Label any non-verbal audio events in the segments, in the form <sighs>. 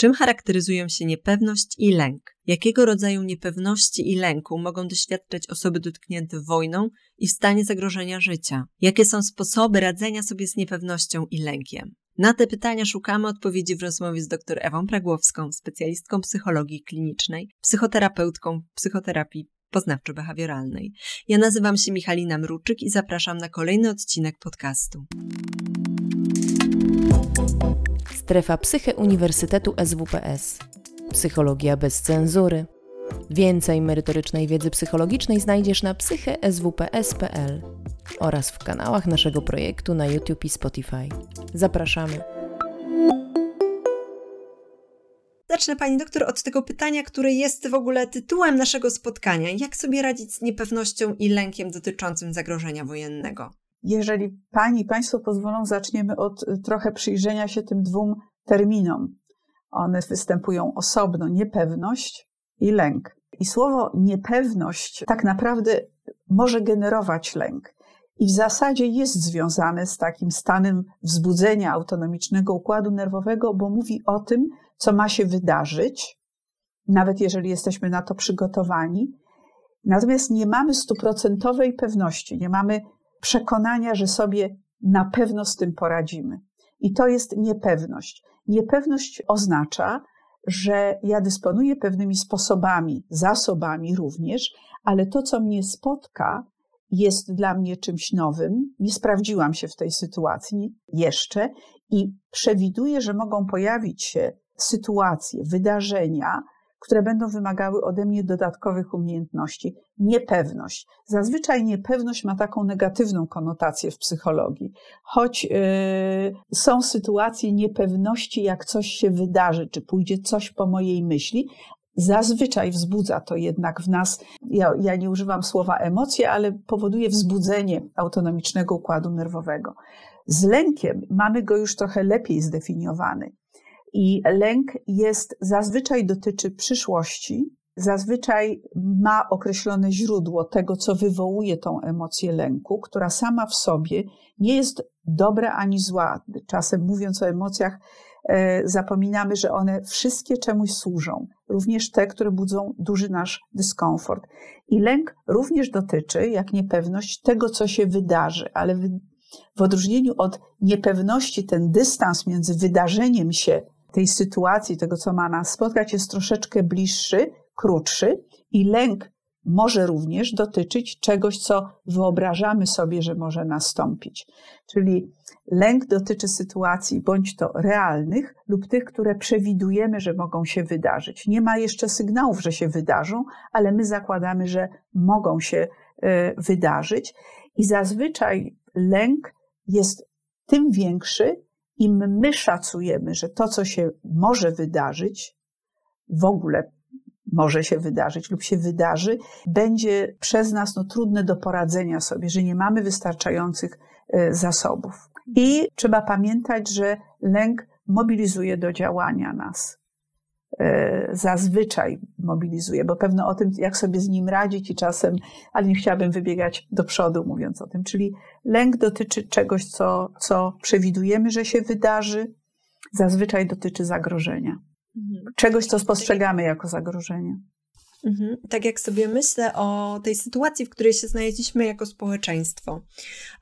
Czym charakteryzują się niepewność i lęk? Jakiego rodzaju niepewności i lęku mogą doświadczać osoby dotknięte wojną i w stanie zagrożenia życia? Jakie są sposoby radzenia sobie z niepewnością i lękiem? Na te pytania szukamy odpowiedzi w rozmowie z dr Ewą Pragłowską, specjalistką psychologii klinicznej, psychoterapeutką psychoterapii poznawczo-behawioralnej. Ja nazywam się Michalina Mruczyk i zapraszam na kolejny odcinek podcastu. Strefa Psyche Uniwersytetu SWPS. Psychologia bez cenzury. Więcej merytorycznej wiedzy psychologicznej znajdziesz na psycheswps.pl oraz w kanałach naszego projektu na YouTube i Spotify. Zapraszamy. Zacznę Pani doktor od tego pytania, które jest w ogóle tytułem naszego spotkania. Jak sobie radzić z niepewnością i lękiem dotyczącym zagrożenia wojennego? Jeżeli Pani Państwo pozwolą, zaczniemy od y, trochę przyjrzenia się tym dwóm terminom. One występują osobno: niepewność i lęk. I słowo niepewność tak naprawdę może generować lęk. I w zasadzie jest związane z takim stanem wzbudzenia autonomicznego układu nerwowego, bo mówi o tym, co ma się wydarzyć, nawet jeżeli jesteśmy na to przygotowani. Natomiast nie mamy stuprocentowej pewności, nie mamy przekonania, że sobie na pewno z tym poradzimy. I to jest niepewność. Niepewność oznacza, że ja dysponuję pewnymi sposobami, zasobami również, ale to, co mnie spotka, jest dla mnie czymś nowym. Nie sprawdziłam się w tej sytuacji jeszcze i przewiduję, że mogą pojawić się sytuacje, wydarzenia, które będą wymagały ode mnie dodatkowych umiejętności. Niepewność. Zazwyczaj niepewność ma taką negatywną konotację w psychologii, choć yy, są sytuacje niepewności, jak coś się wydarzy, czy pójdzie coś po mojej myśli, Zazwyczaj wzbudza to jednak w nas, ja, ja, nie używam słowa emocje, ale powoduje wzbudzenie autonomicznego układu nerwowego. Z lękiem mamy go już trochę lepiej zdefiniowany. I lęk jest, zazwyczaj dotyczy przyszłości, zazwyczaj ma określone źródło tego, co wywołuje tą emocję lęku, która sama w sobie nie jest dobra ani zła. Czasem mówiąc o emocjach, e, zapominamy, że one wszystkie czemuś służą, również te, które budzą duży nasz dyskomfort. I lęk również dotyczy, jak niepewność, tego, co się wydarzy, ale w odróżnieniu od niepewności, ten dystans między wydarzeniem się tej sytuacji, tego co ma nas spotkać, jest troszeczkę bliższy, krótszy i lęk może również dotyczyć czegoś, co wyobrażamy sobie, że może nastąpić. Czyli lęk dotyczy sytuacji bądź to realnych lub tych, które przewidujemy, że mogą się wydarzyć. Nie ma jeszcze sygnałów, że się wydarzą, ale my zakładamy, że mogą się e, wydarzyć. I zazwyczaj lęk jest tym większy, im my szacujemy, że to, co się może wydarzyć, w ogóle może się wydarzyć lub się wydarzy, będzie przez nas no, trudne do poradzenia sobie, że nie mamy wystarczających e, zasobów. I trzeba pamiętać, że lęk mobilizuje do działania nas. E, zazwyczaj mobilizuje, bo pewno o tym, jak sobie z nim radzić i czasem, ale nie chciałabym wybiegać do przodu mówiąc o tym. Czyli lęk dotyczy czegoś, co, co przewidujemy, że się wydarzy, zazwyczaj dotyczy zagrożenia. Mhm. Czegoś, co spostrzegamy jako zagrożenie. Mhm. Tak jak sobie myślę o tej sytuacji, w której się znaleźliśmy jako społeczeństwo,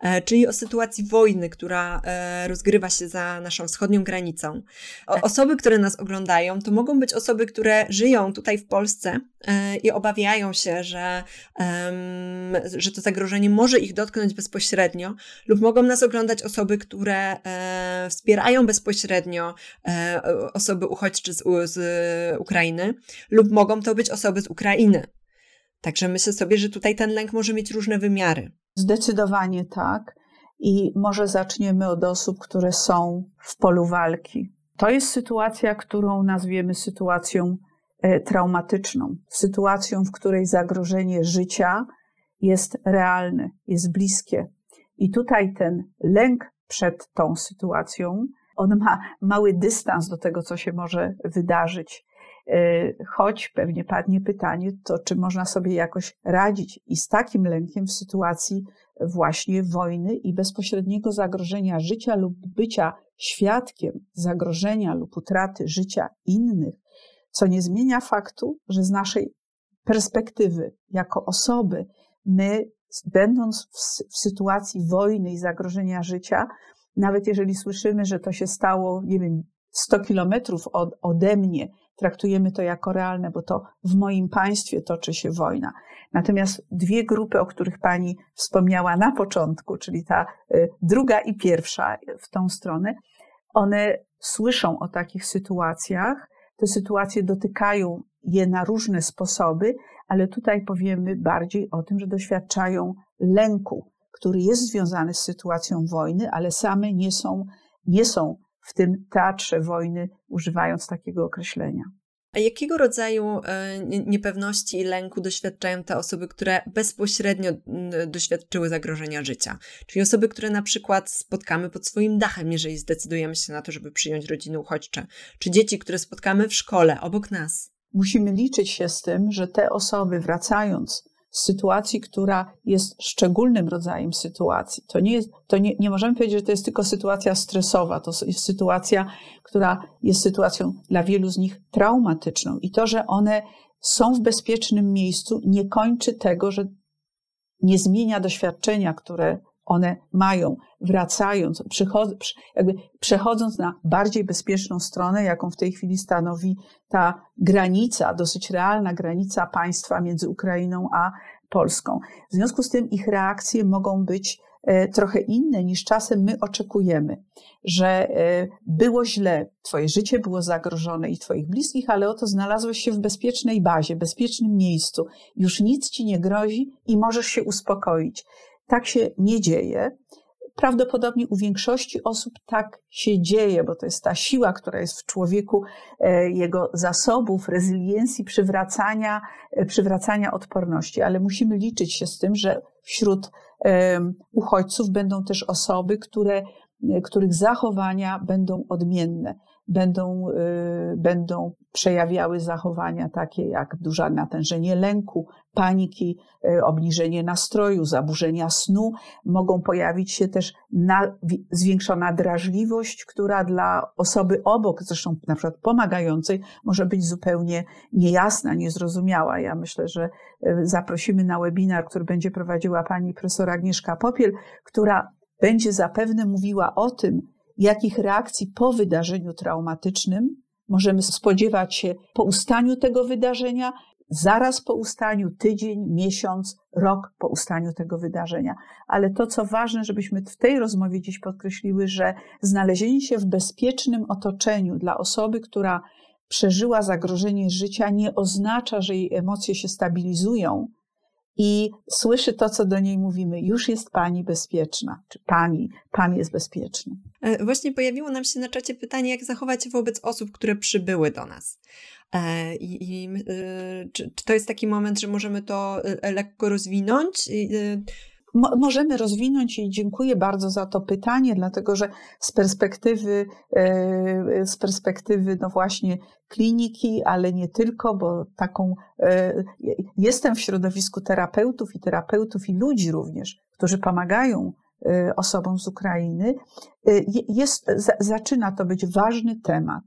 e, czyli o sytuacji wojny, która e, rozgrywa się za naszą wschodnią granicą. Tak. osoby, które nas oglądają, to mogą być osoby, które żyją tutaj w Polsce e, i obawiają się, że, że to zagrożenie może ich dotknąć bezpośrednio, lub mogą nas oglądać osoby, które wspierają bezpośrednio osoby uchodźcze z, z Ukrainy, lub mogą to być osoby z Ukrainy. Także myślę sobie, że tutaj ten lęk może mieć różne wymiary. Zdecydowanie tak. I może zaczniemy od osób, które są w polu walki. To jest sytuacja, którą nazwiemy sytuacją e, traumatyczną, sytuacją, w której zagrożenie życia jest realne, jest bliskie. I tutaj ten lęk przed tą sytuacją, on ma mały dystans do tego, co się może wydarzyć. E, choć pewnie padnie pytanie, to czy można sobie jakoś radzić i z takim lękiem w sytuacji właśnie wojny i bezpośredniego zagrożenia życia lub bycia świadkiem zagrożenia lub utraty życia innych, co nie zmienia faktu, że z naszej perspektywy jako osoby, my, będąc w, w sytuacji wojny i zagrożenia życia, nawet jeżeli słyszymy, że to się stało, nie wiem, 100 kilometrów od, ode mnie, traktujemy to jako realne, bo to w moim państwie toczy się wojna. Natomiast dwie grupy, o których pani wspomniała na początku, czyli ta y, druga i pierwsza w tą stronę, one słyszą o takich sytuacjach. Te sytuacje dotykają je na różne sposoby, ale tutaj powiemy bardziej o tym, że doświadczają lęku, który jest związany z sytuacją wojny, ale same nie są, nie są w tym teatrze wojny, używając takiego określenia. A jakiego rodzaju e, niepewności i lęku doświadczają te osoby, które bezpośrednio doświadczyły zagrożenia życia? Czyli osoby, które na przykład spotkamy pod swoim dachem, jeżeli zdecydujemy się na to, żeby przyjąć rodziny uchodźcze, czy dzieci, które spotkamy w szkole obok nas. Musimy liczyć się z tym, że te osoby wracając sytuacji, która jest szczególnym rodzajem sytuacji. To nie, jest, to nie, nie możemy powiedzieć, że to jest tylko sytuacja stresowa, to jest sytuacja, która jest sytuacją dla wielu z nich traumatyczną. I to, że one są w bezpiecznym miejscu, nie kończy tego, że nie zmienia doświadczenia, które one mają, wracając, jakby przechodząc na bardziej bezpieczną stronę, jaką w tej chwili stanowi ta granica, dosyć realna granica państwa między Ukrainą a Polską. W związku z tym ich reakcje mogą być e, trochę inne niż czasem my oczekujemy, że e, było źle, twoje życie było zagrożone i twoich bliskich, ale oto znalazłeś się w bezpiecznej bazie, bezpiecznym miejscu, już nic ci nie grozi i możesz się uspokoić. Tak się nie dzieje. Prawdopodobnie u większości osób tak się dzieje, bo to jest ta siła, która jest w człowieku, e, jego zasobów, rezyliencji, przywracania, e, przywracania odporności. Ale musimy liczyć się z tym, że wśród uchodźców będą też osoby, które, e, których zachowania będą odmienne będą, y, będą przejawiały zachowania takie jak duże natężenie lęku, paniki, y, obniżenie nastroju, zaburzenia snu. Mogą pojawić się też na, zwiększona drażliwość, która dla osoby obok, zresztą na przykład pomagającej, może być zupełnie niejasna, niezrozumiała. Ja myślę, że y, zaprosimy na webinar, który będzie prowadziła pani profesor Agnieszka Popiel, która będzie zapewne mówiła o tym, jakich reakcji po wydarzeniu traumatycznym możemy spodziewać się po ustaniu tego wydarzenia, zaraz po ustaniu, tydzień, miesiąc, rok po ustaniu tego wydarzenia. Ale to, co ważne, żebyśmy w tej rozmowie dziś podkreśliły, że znalezienie się w bezpiecznym otoczeniu dla osoby, która przeżyła zagrożenie życia, nie oznacza, że jej emocje się stabilizują, i słyszy to, co do niej mówimy. Już jest pani bezpieczna, czy pani, pan jest bezpieczny. E, właśnie pojawiło nam się na czacie pytanie, jak zachować się wobec osób, które przybyły do nas. E, I, i e, czy, czy, to jest taki moment, że możemy to lekko rozwinąć? Mo możemy rozwinąć i dziękuję bardzo za to pytanie, dlatego że z perspektywy, e, z perspektywy no właśnie kliniki, ale nie tylko, bo taką e, jestem w środowisku terapeutów i terapeutów i ludzi również, którzy pomagają e, osobom z Ukrainy, jest, zaczyna to być ważny temat,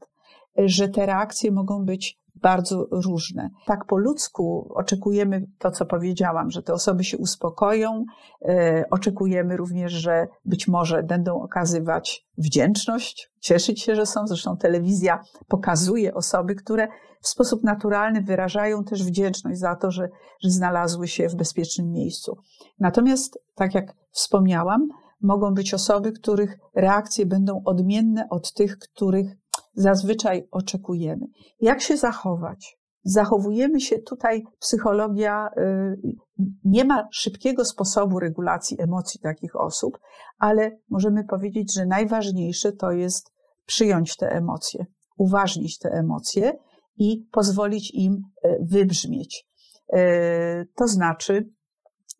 że te reakcje mogą być bardzo różne. Tak po ludzku oczekujemy to, co powiedziałam, że te osoby się uspokoją. E, oczekujemy również, że być może będą okazywać wdzięczność, cieszyć się, że są. Zresztą telewizja pokazuje osoby, które w sposób naturalny wyrażają też wdzięczność za to, że, że znalazły się w bezpiecznym miejscu. Natomiast, tak jak wspomniałam, mogą być osoby, których reakcje będą odmienne od tych, których zazwyczaj oczekujemy. Jak się zachować? Zachowujemy się tutaj, psychologia y, nie ma szybkiego sposobu regulacji emocji takich osób, ale możemy powiedzieć, że najważniejsze to jest przyjąć te emocje, uważnić te emocje i pozwolić im y, wybrzmieć. Y, to znaczy,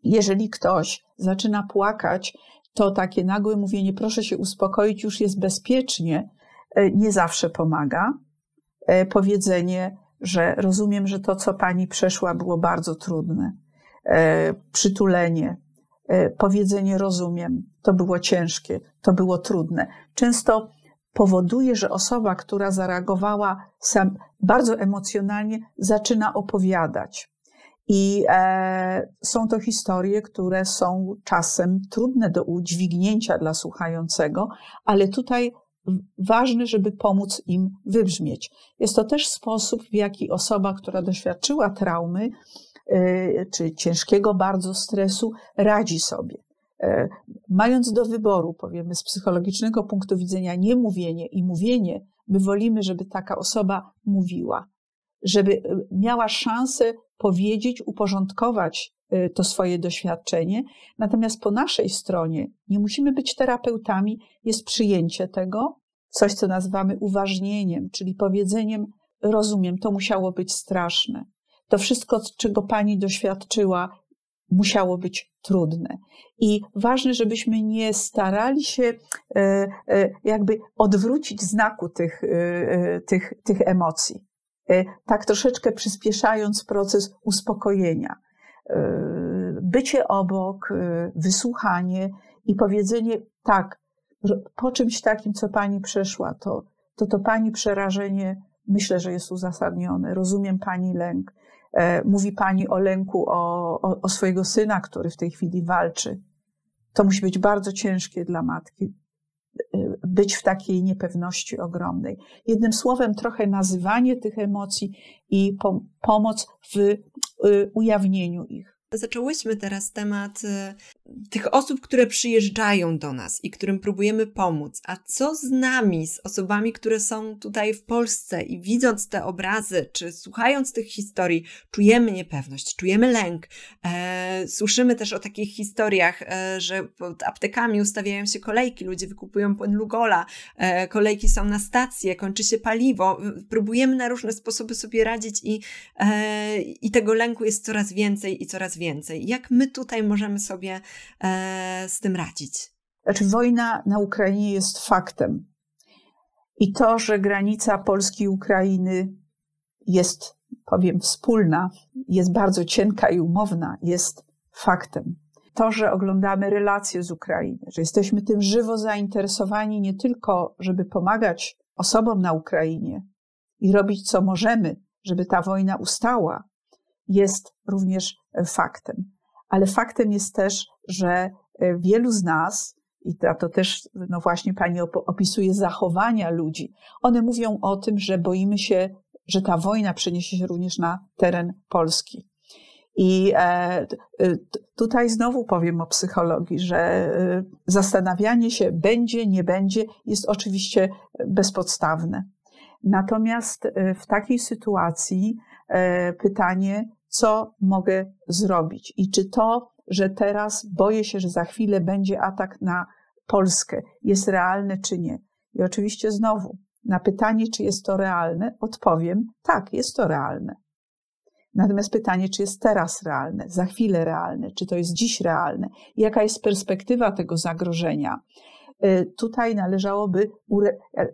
jeżeli ktoś zaczyna płakać, to takie nagłe mówienie, proszę się uspokoić, już jest bezpiecznie, nie zawsze pomaga. E, powiedzenie, że rozumiem, że to, co pani przeszła, było bardzo trudne. E, przytulenie, powiedzenie rozumiem, to było ciężkie, to było trudne. Często powoduje, że osoba, która zareagowała sam, bardzo emocjonalnie, zaczyna opowiadać. I e, są to historie, które są czasem trudne do udźwignięcia dla słuchającego, ale tutaj ważne, żeby pomóc im wybrzmieć. Jest to też sposób, w jaki osoba, która doświadczyła traumy, e, czy ciężkiego bardzo stresu, radzi sobie. E, mając do wyboru, powiemy, z psychologicznego punktu widzenia niemówienie i mówienie, my wolimy, żeby taka osoba mówiła, żeby e, miała szansę powiedzieć, uporządkować to swoje doświadczenie. Natomiast po naszej stronie nie musimy być terapeutami, jest przyjęcie tego, coś, co nazywamy uważnieniem, czyli powiedzeniem: Rozumiem, to musiało być straszne. To wszystko, czego pani doświadczyła, musiało być trudne. I ważne, żebyśmy nie starali się e, e, jakby odwrócić znaku tych, tych, tych emocji. Tak troszeczkę przyspieszając proces uspokojenia. Bycie obok, wysłuchanie i powiedzenie tak, po czymś takim, co pani przeszła, to to, to pani przerażenie myślę, że jest uzasadnione. Rozumiem pani lęk. E, mówi pani o lęku o, o, o swojego syna, który w tej chwili walczy. To musi być bardzo ciężkie dla matki, e, być w takiej niepewności ogromnej. Jednym słowem, trochę nazywanie tych emocji i pomoc w e, ujawnieniu ich. Zaczęłyśmy teraz temat y, tych osób, które przyjeżdżają do nas i którym próbujemy pomóc. A co z nami, z osobami, które są tutaj w Polsce i widząc te obrazy, czy słuchając tych historii, czujemy niepewność, czujemy lęk. E, słyszymy też o takich historiach, e, że pod aptekami ustawiają się kolejki, ludzie wykupują płyn Lugola, e, kolejki są na stację, kończy się paliwo. Próbujemy na różne sposoby sobie radzić i, e, i tego lęku jest coraz więcej i coraz więcej. Jak my tutaj możemy sobie z tym radzić? Znaczy, wojna na Ukrainie jest faktem. I to, że granica Polski i Ukrainy jest, powiem, wspólna, jest bardzo cienka i umowna, jest faktem. To, że oglądamy relacje z Ukrainy, że jesteśmy tym żywo zainteresowani nie tylko, żeby pomagać osobom na Ukrainie i robić co możemy, żeby ta wojna ustała, jest również faktem. Ale faktem jest też, że e, wielu z nas, i to też, no właśnie pani opisuje zachowania ludzi, one mówią o tym, że boimy się, że ta wojna przeniesie się również na teren Polski. I e, tutaj znowu powiem o psychologii, że e, zastanawianie się będzie, nie będzie, jest oczywiście bezpodstawne. Natomiast w takiej sytuacji pytanie, co mogę zrobić i czy to, że teraz boję się, że za chwilę będzie atak na Polskę, jest realne czy nie. I oczywiście znowu na pytanie, czy jest to realne, odpowiem tak, jest to realne. Natomiast pytanie, czy jest teraz realne, za chwilę realne, czy to jest dziś realne, jaka jest perspektywa tego zagrożenia. Y, tutaj należałoby,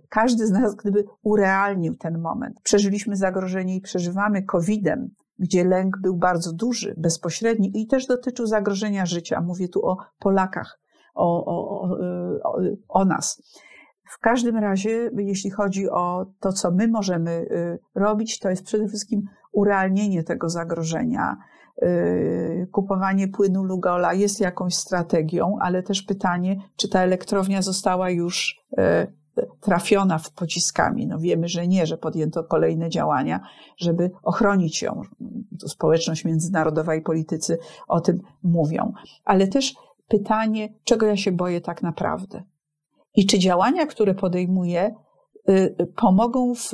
każdy z nas, gdyby urealnił ten moment. Przeżyliśmy zagrożenie i przeżywamy COVID-em, gdzie lęk był bardzo duży, bezpośredni i też dotyczył zagrożenia życia. Mówię tu o Polakach, o, o, o, o nas. W każdym razie, jeśli chodzi o to, co my możemy y, robić, to jest przede wszystkim urealnienie tego zagrożenia. Y, kupowanie płynu Lugola jest jakąś strategią, ale też pytanie, czy ta elektrownia została już y, trafiona w pociskami. No wiemy, że nie, że podjęto kolejne działania, żeby ochronić ją. Społeczność międzynarodowa i politycy o tym mówią. Ale też pytanie, czego ja się boję tak naprawdę? I czy działania, które podejmuję, y, pomogą w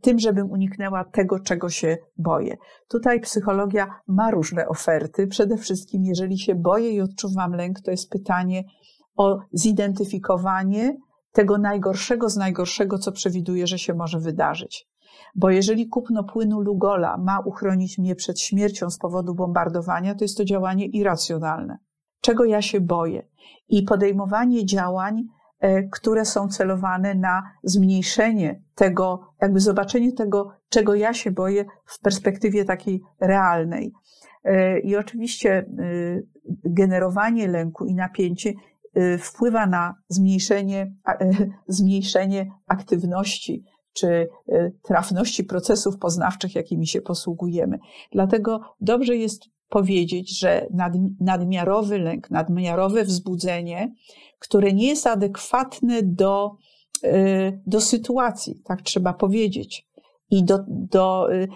tym, żebym uniknęła tego, czego się boję. Tutaj psychologia ma różne oferty. Przede wszystkim, jeżeli się boję i odczuwam lęk, to jest pytanie o zidentyfikowanie tego najgorszego z najgorszego, co przewiduje, że się może wydarzyć. Bo jeżeli kupno płynu Lugola ma uchronić mnie przed śmiercią z powodu bombardowania, to jest to działanie irracjonalne. Czego ja się boję? I podejmowanie działań które są celowane na zmniejszenie tego, jakby zobaczenie tego, czego ja się boję w perspektywie takiej realnej. I oczywiście generowanie lęku i napięcie wpływa na zmniejszenie, <laughs> zmniejszenie aktywności czy trafności procesów poznawczych, jakimi się posługujemy. Dlatego dobrze jest powiedzieć, że nadmiarowy lęk, nadmiarowe wzbudzenie, które nie jest adekwatne do, y, do sytuacji, tak trzeba powiedzieć, i do, do, y,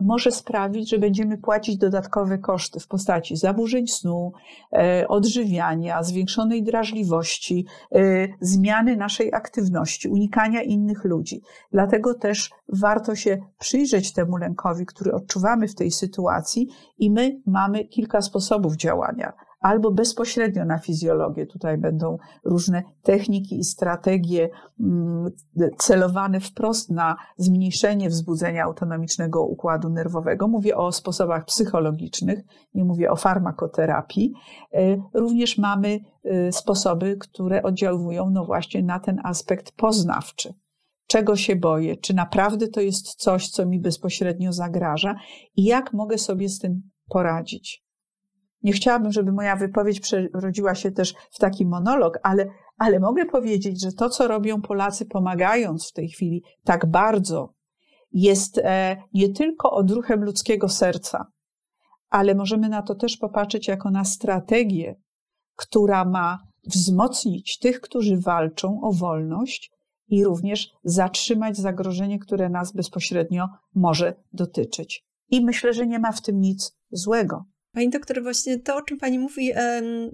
może sprawić, że będziemy płacić dodatkowe koszty w postaci zaburzeń snu, e, odżywiania, zwiększonej drażliwości, e, zmiany naszej aktywności, unikania innych ludzi. Dlatego też warto się przyjrzeć temu lękowi, który odczuwamy w tej sytuacji, i my mamy kilka sposobów działania albo bezpośrednio na fizjologię. Tutaj będą różne techniki i strategie mm, celowane wprost na zmniejszenie wzbudzenia autonomicznego układu nerwowego. Mówię o sposobach psychologicznych, nie mówię o farmakoterapii. E, również mamy e, sposoby, które oddziałują no właśnie na ten aspekt poznawczy czego się boję, czy naprawdę to jest coś, co mi bezpośrednio zagraża i jak mogę sobie z tym poradzić. Nie chciałabym, żeby moja wypowiedź przerodziła się też w taki monolog, ale, ale mogę powiedzieć, że to, co robią Polacy, pomagając w tej chwili tak bardzo, jest e, nie tylko odruchem ludzkiego serca, ale możemy na to też popatrzeć jako na strategię, która ma wzmocnić tych, którzy walczą o wolność i również zatrzymać zagrożenie, które nas bezpośrednio może dotyczyć. I myślę, że nie ma w tym nic złego. Pani doktor, właśnie to, o czym Pani mówi,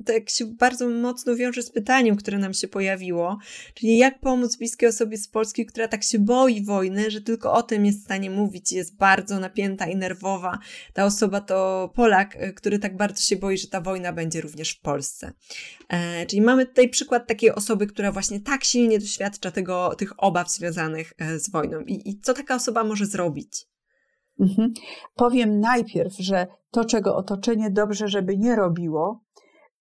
tak się bardzo mocno wiąże z pytaniem, które nam się pojawiło, czyli jak pomóc bliskiej osobie z Polski, która tak się boi wojny, że tylko o tym jest w stanie mówić, jest bardzo napięta i nerwowa. Ta osoba to Polak, e, który tak bardzo się boi, że ta wojna będzie również w Polsce. E, czyli mamy tutaj przykład takiej osoby, która właśnie tak silnie doświadcza tego, tych obaw związanych e, z wojną. I, i co taka osoba może zrobić? Mhm. Powiem najpierw, że to, czego otoczenie dobrze, żeby nie robiło,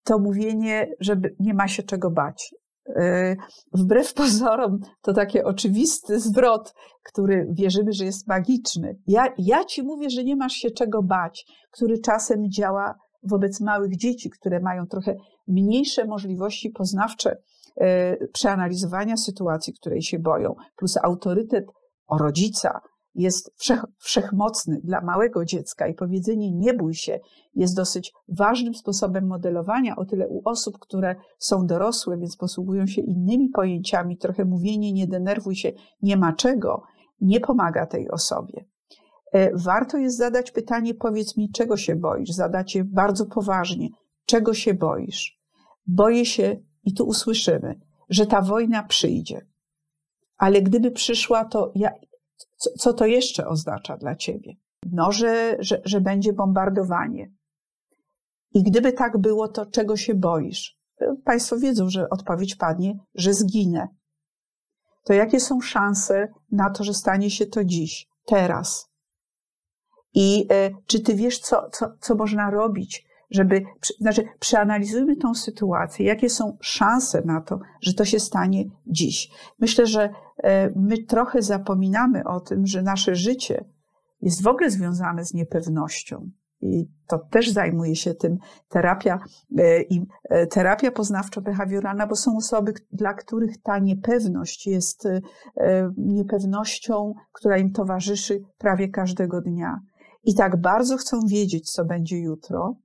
to mówienie, że nie ma się czego bać. Y, wbrew <laughs> pozorom, to taki oczywisty zwrot, który wierzymy, że jest magiczny. Ja, ja ci mówię, że nie masz się czego bać, który czasem działa wobec małych dzieci, które mają trochę mniejsze możliwości poznawcze y, przeanalizowania sytuacji, której się boją, plus autorytet o rodzica, jest wszech, wszechmocny dla małego dziecka i powiedzenie nie bój się jest dosyć ważnym sposobem modelowania, o tyle u osób, które są dorosłe, więc posługują się innymi pojęciami, trochę mówienie nie denerwuj się, nie ma czego, nie pomaga tej osobie. E, warto jest zadać pytanie, powiedz mi, czego się boisz? Zadać je bardzo poważnie. Czego się boisz? Boję się, i tu usłyszymy, że ta wojna przyjdzie. Ale gdyby przyszła, to ja, co, co to jeszcze oznacza dla ciebie? No, że, że, że będzie bombardowanie. I gdyby tak było, to czego się boisz? Państwo wiedzą, że odpowiedź padnie, że zginę. To jakie są szanse na to, że stanie się to dziś, teraz? I e, czy ty wiesz, co, co, co można robić, żeby, znaczy, przeanalizujmy tą sytuację, jakie są szanse na to, że to się stanie dziś. Myślę, że e, my trochę zapominamy o tym, że nasze życie jest w ogóle związane z niepewnością. I to też zajmuje się tym terapia, e, i e, terapia poznawczo-behawioralna, bo są osoby, dla których ta niepewność jest niepewnością, która im towarzyszy prawie każdego dnia. I tak bardzo chcą wiedzieć, co będzie jutro,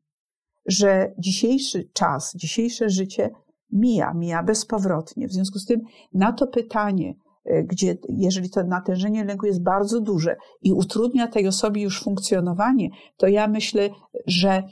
że dzisiejszy czas, dzisiejsze życie mija, mija bezpowrotnie. W związku z tym na to pytanie, e, gdzie jeżeli to natężenie lęku jest bardzo duże i utrudnia tej osobie już funkcjonowanie, to ja myślę, że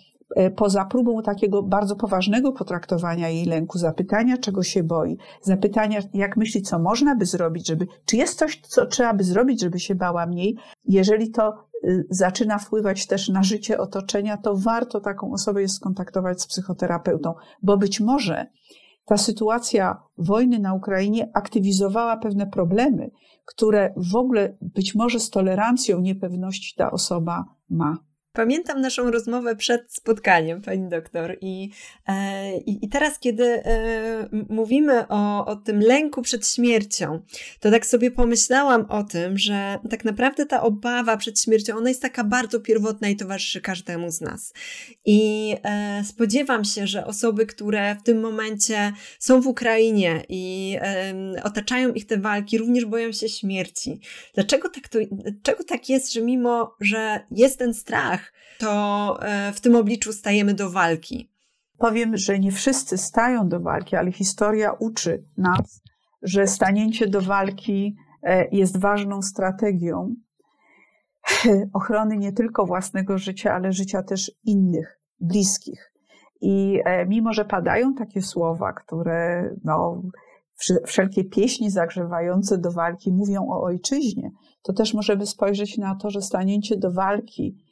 poza próbą takiego bardzo poważnego potraktowania jej lęku, zapytania, czego się boi, zapytania, jak myśli, co można by zrobić, żeby, czy jest coś, co trzeba by zrobić, żeby się bała mniej, jeżeli to Y, zaczyna wpływać też na życie otoczenia, to warto taką osobę jest skontaktować z psychoterapeutą, bo być może ta sytuacja wojny na Ukrainie aktywizowała pewne problemy, które w ogóle być może z tolerancją niepewności ta osoba ma. Pamiętam naszą rozmowę przed spotkaniem, pani doktor, i, e, i, i teraz, kiedy e, mówimy o, o tym lęku przed śmiercią, to tak sobie pomyślałam o tym, że tak naprawdę ta obawa przed śmiercią, ona jest taka bardzo pierwotna i towarzyszy każdemu z nas. I e, spodziewam się, że osoby, które w tym momencie są w Ukrainie i otaczają ich te walki, również boją się śmierci. Dlaczego tak, to, dlaczego tak jest, że mimo, że jest ten strach, to e, w tym obliczu stajemy do walki? Powiem, że nie wszyscy stają do walki, ale historia uczy nas, że stanięcie do walki e, jest ważną strategią <sighs> ochrony nie tylko własnego życia, ale życia też innych, bliskich. I e, mimo, że padają takie słowa, które no, wszelkie pieśni zagrzewające do walki mówią o ojczyźnie, to też możemy spojrzeć na to, że stanięcie do walki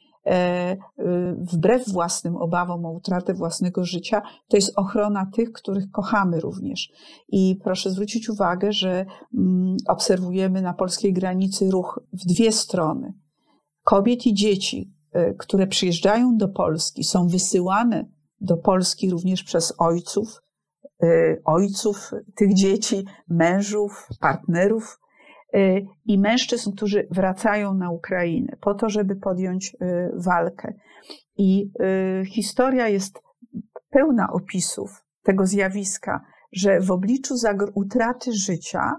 wbrew własnym obawom o utratę własnego życia, to jest ochrona tych, których kochamy również. I proszę zwrócić uwagę, że mm, obserwujemy na polskiej granicy ruch w dwie strony. Kobiet i dzieci, e, które przyjeżdżają do Polski, są wysyłane do Polski również przez ojców, ojców tych dzieci, mężów, partnerów i mężczyzn, którzy wracają na Ukrainę po to, żeby podjąć y, walkę. I historia jest pełna opisów tego zjawiska, że w obliczu utraty życia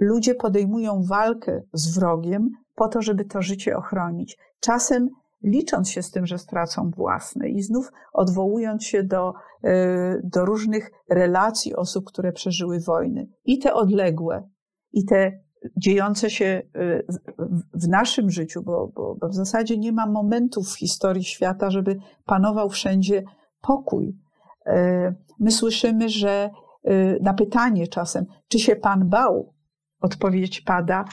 ludzie podejmują walkę z wrogiem po to, żeby to życie ochronić. Czasem licząc się z tym, że stracą własne i znów odwołując się do, do różnych relacji osób, które przeżyły wojny, i te odległe, i te dziejące się e, w naszym życiu, bo, bo, bo w zasadzie nie ma momentów w historii świata, żeby panował wszędzie pokój. E, my słyszymy, że na pytanie czasem, czy się Pan bał, odpowiedź pada,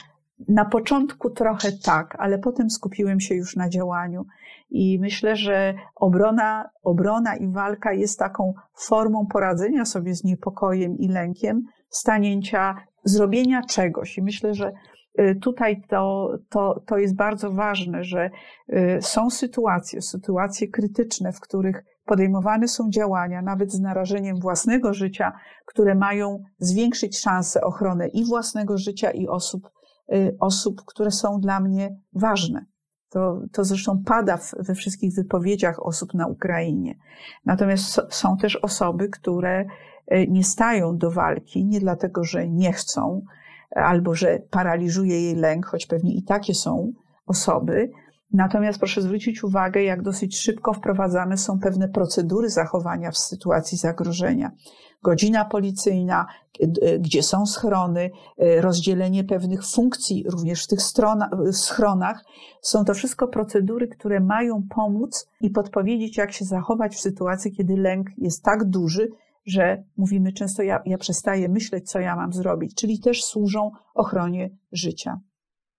na początku trochę tak, ale potem skupiłem się już na działaniu. I myślę, że obrona, obrona i walka jest taką formą poradzenia sobie z niepokojem i lękiem, stanięcia, zrobienia czegoś. I myślę, że y, tutaj to, to, to jest bardzo ważne, że y, są sytuacje, sytuacje krytyczne, w których podejmowane są działania, nawet z narażeniem własnego życia, które mają zwiększyć szanse ochrony i własnego życia, i osób Y, osób, które są dla mnie ważne. To, to zresztą pada we wszystkich wypowiedziach osób na Ukrainie. Natomiast są też osoby, które nie stają do walki nie dlatego, że nie chcą, albo że paraliżuje jej lęk, choć pewnie i takie są osoby. Natomiast proszę zwrócić uwagę, jak dosyć szybko wprowadzane są pewne procedury zachowania w sytuacji zagrożenia godzina policyjna, gdzie są schrony, e, rozdzielenie pewnych funkcji również w tych schronach. Są to wszystko procedury, które mają pomóc i podpowiedzieć, jak się zachować w sytuacji, kiedy lęk jest tak duży, że mówimy często, ja, ja przestaję myśleć, co ja mam zrobić, czyli też służą ochronie życia.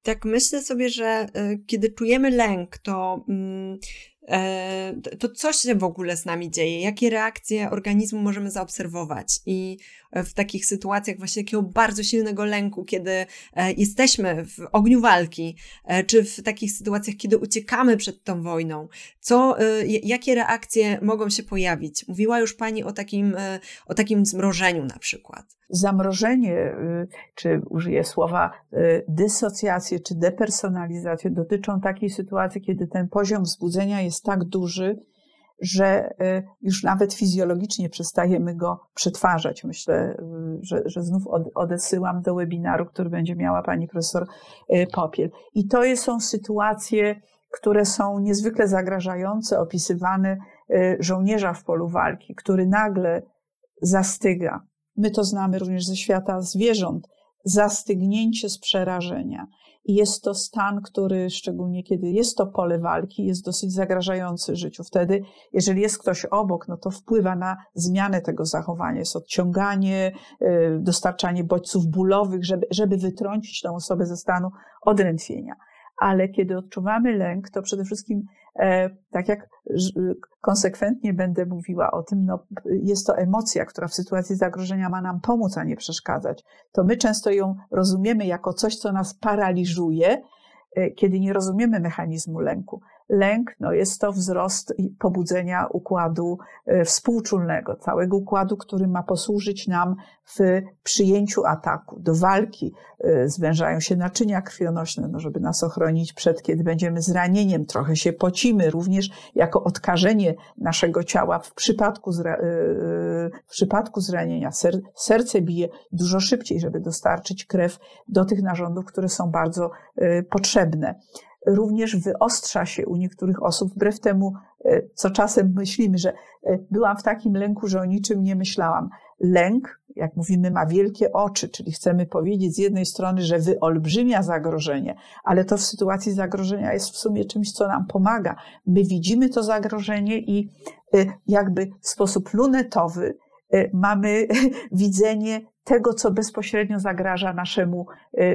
Tak myślę sobie, że y, kiedy czujemy lęk, to mm, to coś się w ogóle z nami dzieje, jakie reakcje organizmu możemy zaobserwować. I w takich sytuacjach właśnie takiego bardzo silnego lęku, kiedy e, jesteśmy w ogniu walki, e, czy w takich sytuacjach, kiedy uciekamy przed tą wojną, co, jakie reakcje mogą się pojawić? Mówiła już Pani o takim, o takim zmrożeniu na przykład. Zamrożenie, czy użyję słowa dysocjację, czy depersonalizację, dotyczą takiej sytuacji, kiedy ten poziom wzbudzenia jest jest tak duży, że y, już nawet fizjologicznie przestajemy go przetwarzać. Myślę, y, że, że znów odesyłam do webinaru, który będzie miała pani profesor y, Popiel. I to są sytuacje, które są niezwykle zagrażające, opisywane żołnierza w polu walki, który nagle zastyga. My to znamy również ze świata zwierząt. Zastygnięcie z przerażenia. I jest to stan, który szczególnie kiedy jest to pole walki, jest dosyć zagrażający życiu. Wtedy, jeżeli jest ktoś obok, no to wpływa na zmianę tego zachowania. Jest odciąganie, y, dostarczanie bodźców bólowych, żeby, żeby wytrącić tę osobę ze stanu odrętwienia ale kiedy odczuwamy lęk, to przede wszystkim, tak jak konsekwentnie będę mówiła o tym, no, jest to emocja, która w sytuacji zagrożenia ma nam pomóc, a nie przeszkadzać. To my często ją rozumiemy jako coś, co nas paraliżuje, e, kiedy nie rozumiemy mechanizmu lęku. Lęk no jest to wzrost pobudzenia układu e, współczulnego, całego układu, który ma posłużyć nam w przyjęciu ataku, do walki. E, zwężają się naczynia krwionośne, no żeby nas ochronić przed, kiedy będziemy zranieniem. Trochę się pocimy, również jako odkażenie naszego ciała w przypadku, zra, e, w przypadku zranienia. Ser, serce bije dużo szybciej, żeby dostarczyć krew do tych narządów, które są bardzo potrzebne również wyostrza się u niektórych osób, wbrew temu, e, co czasem myślimy, że e, byłam w takim lęku, że o niczym nie myślałam. Lęk, jak mówimy, ma wielkie oczy, czyli chcemy powiedzieć z jednej strony, że wyolbrzymia zagrożenie, ale to w sytuacji zagrożenia jest w sumie czymś, co nam pomaga. My widzimy to zagrożenie i e, jakby w sposób lunetowy mamy <laughs> widzenie tego, co bezpośrednio zagraża naszemu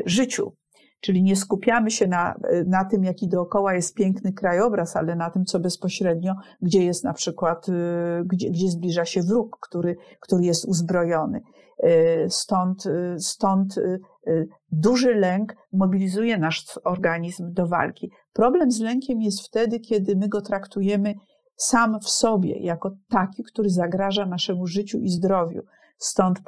życiu. Czyli nie skupiamy się na, na tym, jaki dookoła jest piękny krajobraz, ale na tym, co bezpośrednio, gdzie jest na przykład, y, gdzie, gdzie zbliża się wróg, który, który jest uzbrojony. Y, stąd, y, stąd duży lęk mobilizuje nasz organizm do walki. Problem z lękiem jest wtedy, kiedy my go traktujemy sam w sobie, jako taki, który zagraża naszemu życiu i zdrowiu. Stąd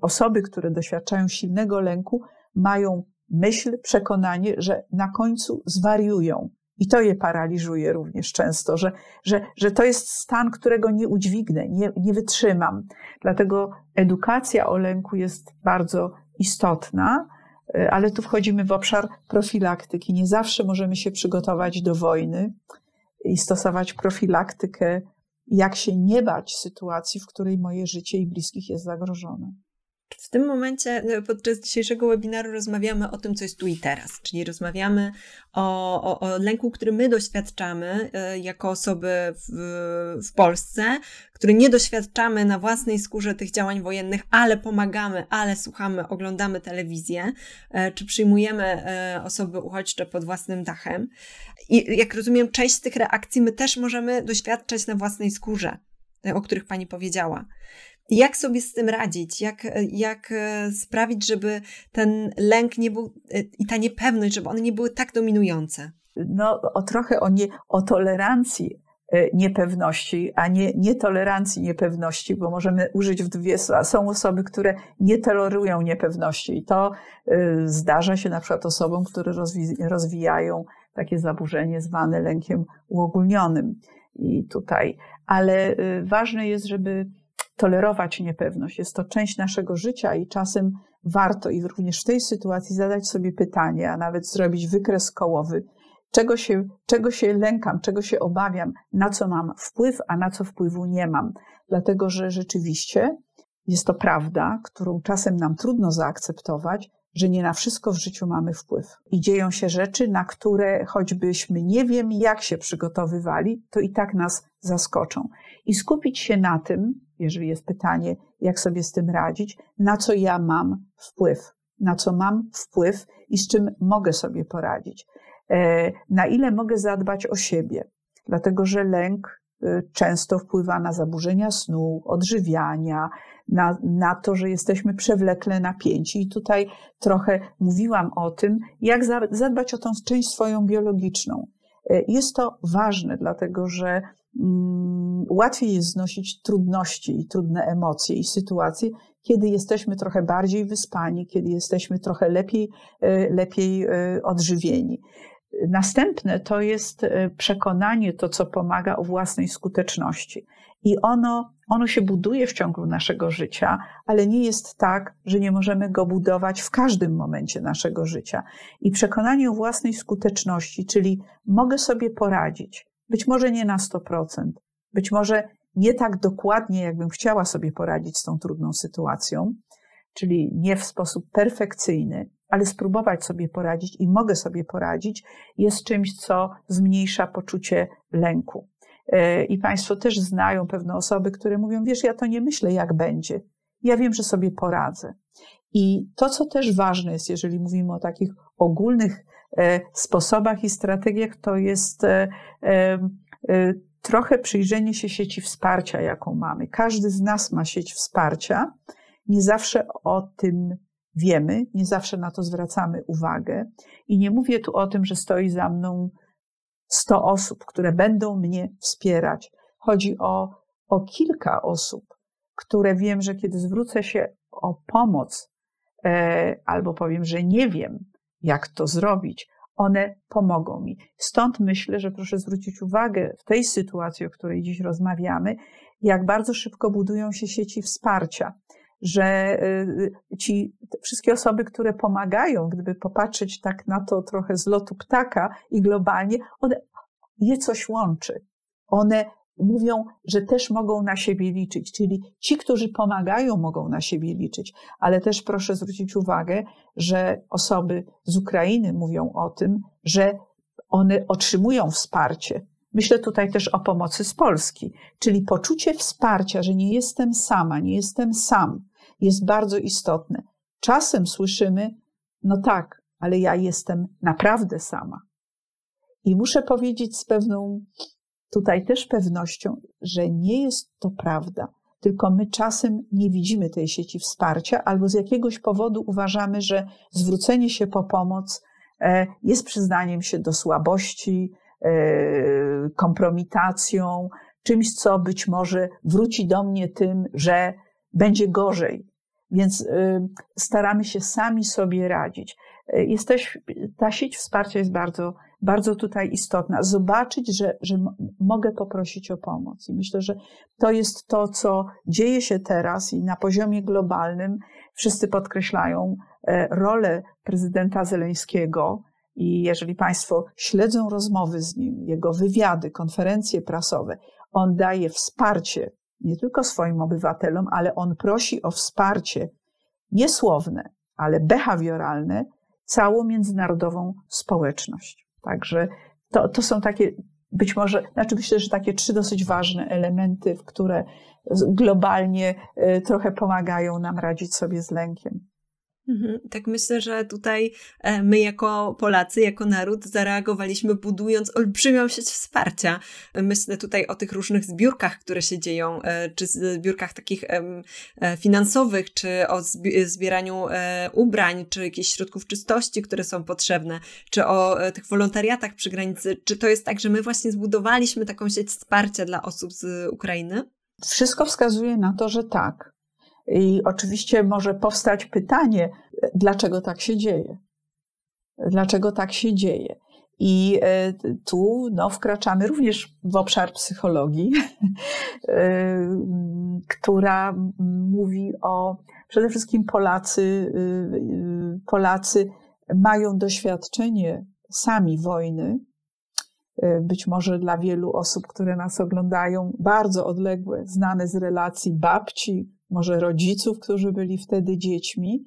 osoby, które doświadczają silnego lęku, mają myśl, przekonanie, że na końcu zwariują. I to je paraliżuje również często, że, że, że to jest stan, którego nie udźwignę, nie, nie wytrzymam. Dlatego edukacja o lęku jest bardzo istotna, e, ale tu wchodzimy w obszar profilaktyki. Nie zawsze możemy się przygotować do wojny i stosować profilaktykę, jak się nie bać sytuacji, w której moje życie i bliskich jest zagrożone. W tym momencie e, podczas dzisiejszego webinaru rozmawiamy o tym, co jest tu i teraz, czyli rozmawiamy o, o, o lęku, który my doświadczamy e, jako osoby w, w Polsce, który nie doświadczamy na własnej skórze tych działań wojennych, ale pomagamy, ale słuchamy, oglądamy telewizję, e, czy przyjmujemy osoby uchodźcze pod własnym dachem. I jak rozumiem, część z tych reakcji my też możemy doświadczać na własnej skórze, o których Pani powiedziała. Jak sobie z tym radzić? Jak, jak e, sprawić, żeby ten lęk nie był e, i ta niepewność, żeby one nie były tak dominujące? No, o trochę o, nie, o tolerancji e, niepewności, a nie nietolerancji niepewności, bo możemy użyć w dwie. Są osoby, które nie tolerują niepewności i to zdarza się na przykład osobom, które rozwijają takie zaburzenie zwane lękiem uogólnionym. I tutaj, ale ważne jest, żeby tolerować niepewność. Jest to część naszego życia i czasem warto i również w tej sytuacji zadać sobie pytanie, a nawet zrobić wykres kołowy, czego się, czego się lękam, czego się obawiam, na co mam wpływ, a na co wpływu nie mam. Dlatego, że rzeczywiście jest to prawda, którą czasem nam trudno zaakceptować, że nie na wszystko w życiu mamy wpływ. I dzieją się rzeczy, na które choćbyśmy nie wiem, jak się przygotowywali, to i tak nas zaskoczą. I skupić się na tym, jeżeli jest pytanie, jak sobie z tym radzić, na co ja mam wpływ, na co mam wpływ i z czym mogę sobie poradzić, e, na ile mogę zadbać o siebie, dlatego że lęk e, często wpływa na zaburzenia snu, odżywiania, na, na to, że jesteśmy przewlekle napięci. I tutaj trochę mówiłam o tym, jak zadbać o tą część swoją biologiczną. E, jest to ważne, dlatego że łatwiej jest znosić trudności i trudne emocje i sytuacje, kiedy jesteśmy trochę bardziej wyspani, kiedy jesteśmy trochę lepiej, e, lepiej e, odżywieni. Następne to jest e, przekonanie, to co pomaga o własnej skuteczności. I ono, ono się buduje w ciągu naszego życia, ale nie jest tak, że nie możemy go budować w każdym momencie naszego życia. I przekonanie o własnej skuteczności, czyli mogę sobie poradzić, być może nie na 100%, być może nie tak dokładnie, jakbym chciała sobie poradzić z tą trudną sytuacją, czyli nie w sposób perfekcyjny, ale spróbować sobie poradzić i mogę sobie poradzić, jest czymś, co zmniejsza poczucie lęku. E, I Państwo też znają pewne osoby, które mówią: Wiesz, ja to nie myślę, jak będzie. Ja wiem, że sobie poradzę. I to, co też ważne jest, jeżeli mówimy o takich ogólnych sposobach i strategiach to jest e, e, trochę przyjrzenie się sieci wsparcia, jaką mamy. Każdy z nas ma sieć wsparcia. Nie zawsze o tym wiemy, nie zawsze na to zwracamy uwagę. I nie mówię tu o tym, że stoi za mną 100 osób, które będą mnie wspierać. Chodzi o, o kilka osób, które wiem, że kiedy zwrócę się o pomoc, e, albo powiem, że nie wiem, jak to zrobić, one pomogą mi. Stąd myślę, że proszę zwrócić uwagę w tej sytuacji, o której dziś rozmawiamy, jak bardzo szybko budują się sieci wsparcia, że y, ci wszystkie osoby, które pomagają, gdyby popatrzeć tak na to trochę z lotu ptaka i globalnie, one je coś łączy. One mówią, że też mogą na siebie liczyć, czyli ci, którzy pomagają, mogą na siebie liczyć, ale też proszę zwrócić uwagę, że osoby z Ukrainy mówią o tym, że one otrzymują wsparcie. Myślę tutaj też o pomocy z Polski, czyli poczucie wsparcia, że nie jestem sama, nie jestem sam, jest bardzo istotne. Czasem słyszymy, no tak, ale ja jestem naprawdę sama. I muszę powiedzieć z pewną tutaj też pewnością, że nie jest to prawda, tylko my czasem nie widzimy tej sieci wsparcia, albo z jakiegoś powodu uważamy, że zwrócenie się po pomoc e, jest przyznaniem się do słabości, e, kompromitacją, czymś, co być może wróci do mnie tym, że będzie gorzej. Więc e, staramy się sami sobie radzić. Jesteś, ta sieć wsparcia jest bardzo bardzo tutaj istotna. Zobaczyć, że, że mogę poprosić o pomoc. I myślę, że to jest to, co dzieje się teraz i na poziomie globalnym wszyscy podkreślają e, rolę prezydenta Zeleńskiego. I jeżeli Państwo śledzą rozmowy z nim, jego wywiady, konferencje prasowe, on daje wsparcie nie tylko swoim obywatelom, ale on prosi o wsparcie niesłowne, ale behawioralne całą międzynarodową społeczność. Także to, to są takie, być może, znaczy myślę, że takie trzy dosyć ważne elementy, które globalnie y, trochę pomagają nam radzić sobie z lękiem. Mhm. Tak myślę, że tutaj e, my jako Polacy, jako naród zareagowaliśmy budując olbrzymią sieć wsparcia. Myślę tutaj o tych różnych zbiórkach, które się dzieją, e, czy zbiórkach takich e, finansowych, czy o zbieraniu ubrań, czy jakichś środków czystości, które są potrzebne, czy o tych wolontariatach przy granicy. Czy to jest tak, że my właśnie zbudowaliśmy taką sieć wsparcia dla osób z Ukrainy? Wszystko wskazuje na to, że tak. I oczywiście może powstać pytanie, dlaczego tak się dzieje? Dlaczego tak się dzieje? I e, tu no, wkraczamy również w obszar psychologii, <laughs> e, która mówi o przede wszystkim Polacy, e, Polacy mają doświadczenie sami wojny, być może dla wielu osób, które nas oglądają, bardzo odległe, znane z relacji babci, może rodziców, którzy byli wtedy dziećmi.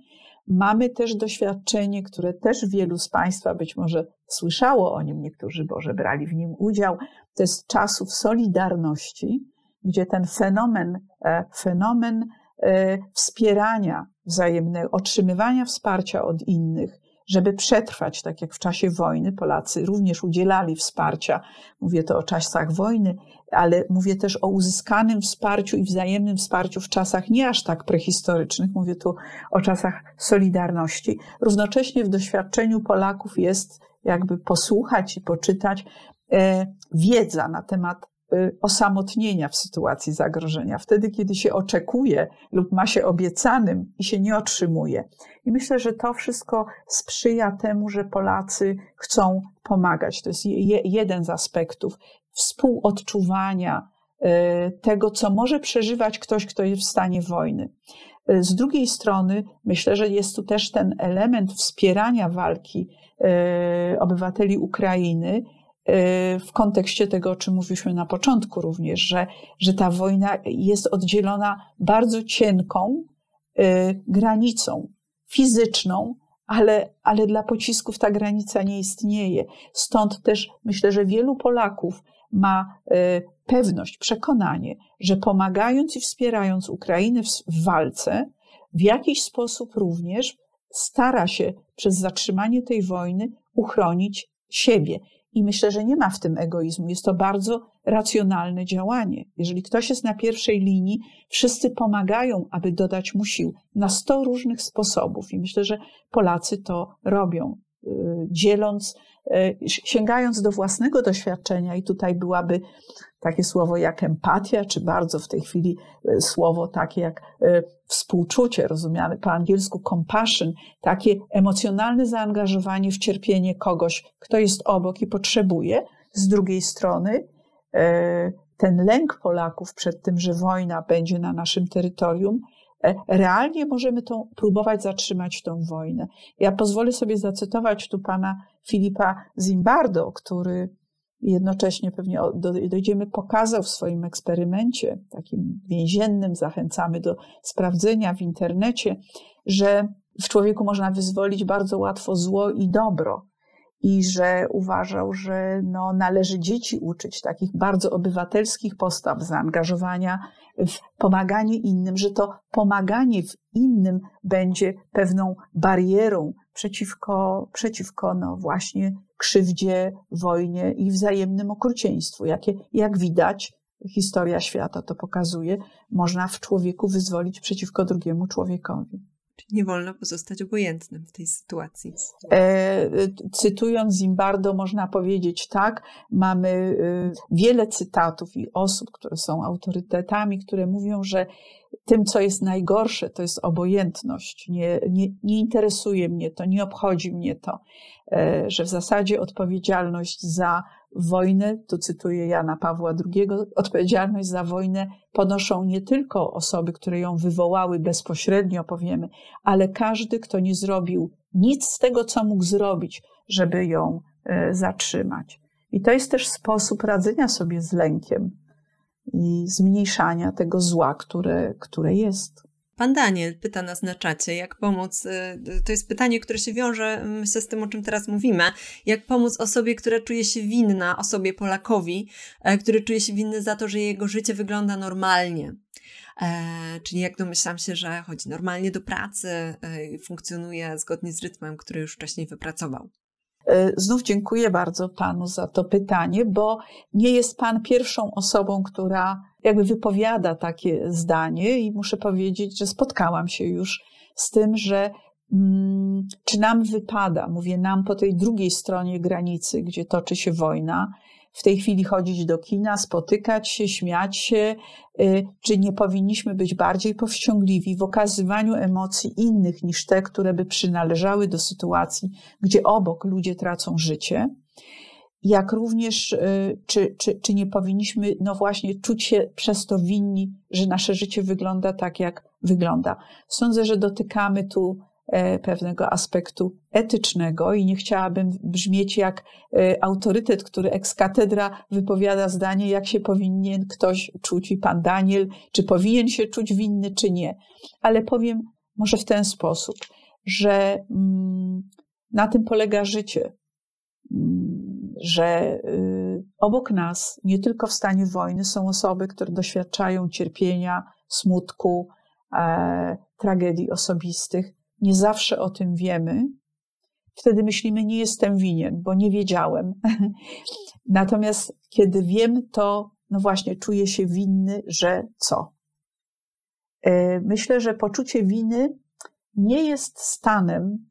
Mamy też doświadczenie, które też wielu z Państwa być może słyszało o nim, niektórzy Boże brali w nim udział. To jest czasów Solidarności, gdzie ten fenomen, e, fenomen e, wspierania wzajemnego, otrzymywania wsparcia od innych, żeby przetrwać, tak jak w czasie wojny Polacy również udzielali wsparcia. Mówię to o czasach wojny, ale mówię też o uzyskanym wsparciu i wzajemnym wsparciu w czasach nie aż tak prehistorycznych, mówię tu o czasach Solidarności. Równocześnie w doświadczeniu Polaków jest jakby posłuchać i poczytać e, wiedza na temat Y, osamotnienia w sytuacji zagrożenia, wtedy, kiedy się oczekuje lub ma się obiecanym i się nie otrzymuje. I myślę, że to wszystko sprzyja temu, że Polacy chcą pomagać. To jest je, jeden z aspektów współodczuwania y, tego, co może przeżywać ktoś, kto jest w stanie wojny. Y, z drugiej strony, myślę, że jest tu też ten element wspierania walki obywateli Ukrainy, Y, w kontekście tego, o czym mówiliśmy na początku również, że, że ta wojna jest oddzielona bardzo cienką y, granicą fizyczną, ale, ale dla pocisków ta granica nie istnieje. Stąd też myślę, że wielu Polaków ma y, pewność, przekonanie, że pomagając i wspierając Ukrainę w, walce, w jakiś sposób również stara się przez zatrzymanie tej wojny uchronić siebie. I myślę, że nie ma w tym egoizmu. Jest to bardzo racjonalne działanie. Jeżeli ktoś jest na pierwszej linii, wszyscy pomagają, aby dodać mu sił na sto różnych sposobów. I myślę, że Polacy to robią, y, dzieląc sięgając do własnego doświadczenia, i tutaj byłaby takie słowo jak empatia, czy bardzo w tej chwili słowo takie jak współczucie, rozumiane po angielsku compassion, takie emocjonalne zaangażowanie w cierpienie kogoś, kto jest obok i potrzebuje. Z drugiej strony, ten lęk Polaków przed tym, że wojna będzie na naszym terytorium, e, realnie możemy tą, próbować zatrzymać tą wojnę. Ja pozwolę sobie zacytować tu pana Filipa Zimbardo, który jednocześnie pewnie dojdziemy, pokazał w swoim eksperymencie, takim więziennym, zachęcamy do sprawdzenia w internecie, że w człowieku można wyzwolić bardzo łatwo zło i dobro i że uważał, że no, należy dzieci uczyć takich bardzo obywatelskich postaw, zaangażowania w pomaganie innym, że to pomaganie w innym będzie pewną barierą przeciwko, przeciwko no właśnie krzywdzie, wojnie i wzajemnym okrucieństwu. Jakie, jak widać, historia świata to pokazuje, można w człowieku wyzwolić przeciwko drugiemu człowiekowi. Czyli nie wolno pozostać obojętnym w tej sytuacji. E, cytując Zimbardo, można powiedzieć tak, mamy y, wiele cytatów i osób, które są autorytetami, które mówią, że tym, co jest najgorsze, to jest obojętność. Nie, nie, nie interesuje mnie to, nie obchodzi mnie to, e, że w zasadzie odpowiedzialność za wojnę, tu cytuję Jana Pawła II, odpowiedzialność za wojnę ponoszą nie tylko osoby, które ją wywołały bezpośrednio, powiemy, ale każdy, kto nie zrobił nic z tego, co mógł zrobić, żeby ją e, zatrzymać. I to jest też sposób radzenia sobie z lękiem i zmniejszania tego zła, które, które jest. Pan Daniel pyta nas na czacie, jak pomóc. Y, to jest pytanie, które się wiąże myślę, z tym, o czym teraz mówimy. Jak pomóc osobie, która czuje się winna, osobie Polakowi, e, który czuje się winny za to, że jego życie wygląda normalnie. E, czyli jak domyślam się, że chodzi normalnie do pracy, e, funkcjonuje zgodnie z rytmem, który już wcześniej wypracował. E, znów dziękuję bardzo Panu za to pytanie, bo nie jest Pan pierwszą osobą, która jakby wypowiada takie zdanie, i muszę powiedzieć, że spotkałam się już z tym, że mm, czy nam wypada, mówię nam po tej drugiej stronie granicy, gdzie toczy się wojna, w tej chwili chodzić do kina, spotykać się, śmiać się, y, czy nie powinniśmy być bardziej powściągliwi w okazywaniu emocji innych niż te, które by przynależały do sytuacji, gdzie obok ludzie tracą życie. Jak również, y, czy, czy, czy nie powinniśmy, no właśnie, czuć się przez to winni, że nasze życie wygląda tak, jak wygląda. Sądzę, że dotykamy tu pewnego aspektu etycznego i nie chciałabym brzmieć jak e, autorytet, który ex katedra wypowiada zdanie, jak się powinien ktoś czuć i pan Daniel, czy powinien się czuć winny, czy nie. Ale powiem może w ten sposób, że mm, na tym polega życie, mm, że y, obok nas, nie tylko w stanie wojny, są osoby, które doświadczają cierpienia, smutku, e, tragedii osobistych, nie zawsze o tym wiemy, wtedy myślimy, nie jestem winien, bo nie wiedziałem. <laughs> Natomiast kiedy wiem, to no właśnie czuję się winny, że co? E, myślę, że poczucie winy nie jest stanem,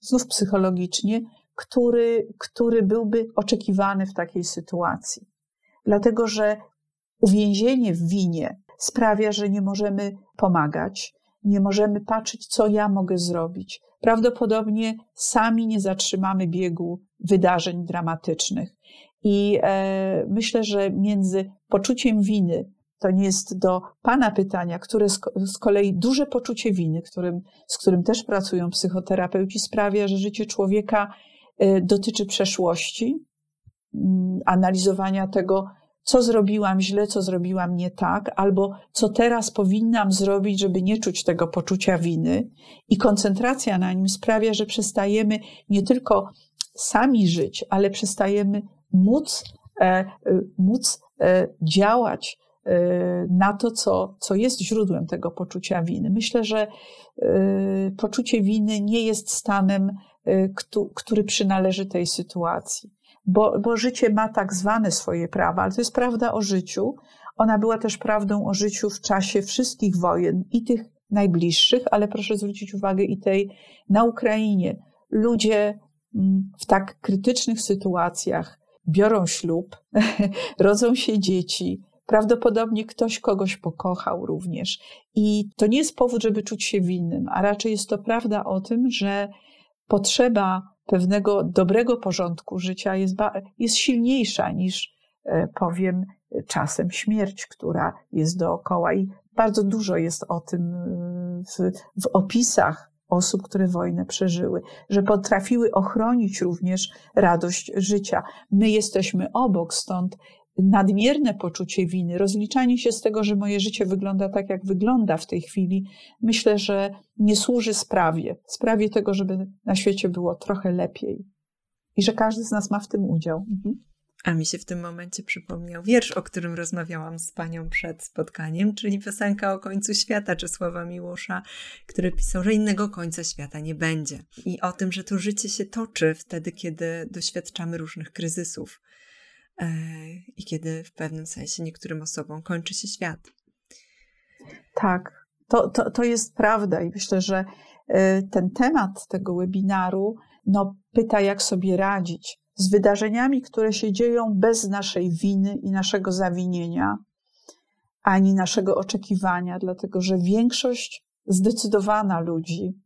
znów psychologicznie, który, który byłby oczekiwany w takiej sytuacji. Dlatego, że uwięzienie w winie sprawia, że nie możemy pomagać, nie możemy patrzeć, co ja mogę zrobić. Prawdopodobnie sami nie zatrzymamy biegu wydarzeń dramatycznych. I e, myślę, że między poczuciem winy, to nie jest do Pana pytania, które z, z kolei duże poczucie winy, którym, z którym też pracują psychoterapeuci, sprawia, że życie człowieka e, dotyczy przeszłości, analizowania tego, co zrobiłam źle, co zrobiłam nie tak, albo co teraz powinnam zrobić, żeby nie czuć tego poczucia winy. I koncentracja na nim sprawia, że przestajemy nie tylko sami żyć, ale przestajemy móc, e, e móc e, działać e, na to, co, co jest źródłem tego poczucia winy. Myślę, że e, poczucie winy nie jest stanem, e, który przynależy tej sytuacji bo, bo życie ma tak zwane swoje prawa, ale to jest prawda o życiu. Ona była też prawdą o życiu w czasie wszystkich wojen i tych najbliższych, ale proszę zwrócić uwagę i tej na Ukrainie. Ludzie mm, w tak krytycznych sytuacjach biorą ślub, <laughs> rodzą się dzieci, Prawdopodobnie ktoś kogoś pokochał również. I to nie jest powód, żeby czuć się winnym, a raczej jest to prawda o tym, że potrzeba pewnego dobrego porządku życia jest, jest silniejsza niż, e, powiem, czasem śmierć, która jest dookoła. I bardzo dużo jest o tym e, w, w opisach osób, które wojnę przeżyły, że potrafiły ochronić również radość życia. My jesteśmy obok, stąd nadmierne poczucie winy, rozliczanie się z tego, że moje życie wygląda tak, jak wygląda w tej chwili, myślę, że nie służy sprawie, sprawie tego, żeby na świecie było trochę lepiej i że każdy z nas ma w tym udział. Mhm. A mi się w tym momencie przypomniał wiersz, o którym rozmawiałam z panią przed spotkaniem, czyli piosenka o końcu świata Czesława Miłosza, który pisał, że innego końca świata nie będzie. I o tym, że to życie się toczy wtedy, kiedy doświadczamy różnych kryzysów. E, i kiedy w pewnym sensie niektórym osobom kończy się świat. Tak, to, to, to jest prawda i myślę, że e, ten temat tego webinaru no, pyta, jak sobie radzić z wydarzeniami, które się dzieją bez naszej winy i naszego zawinienia, ani naszego oczekiwania, dlatego że większość zdecydowana ludzi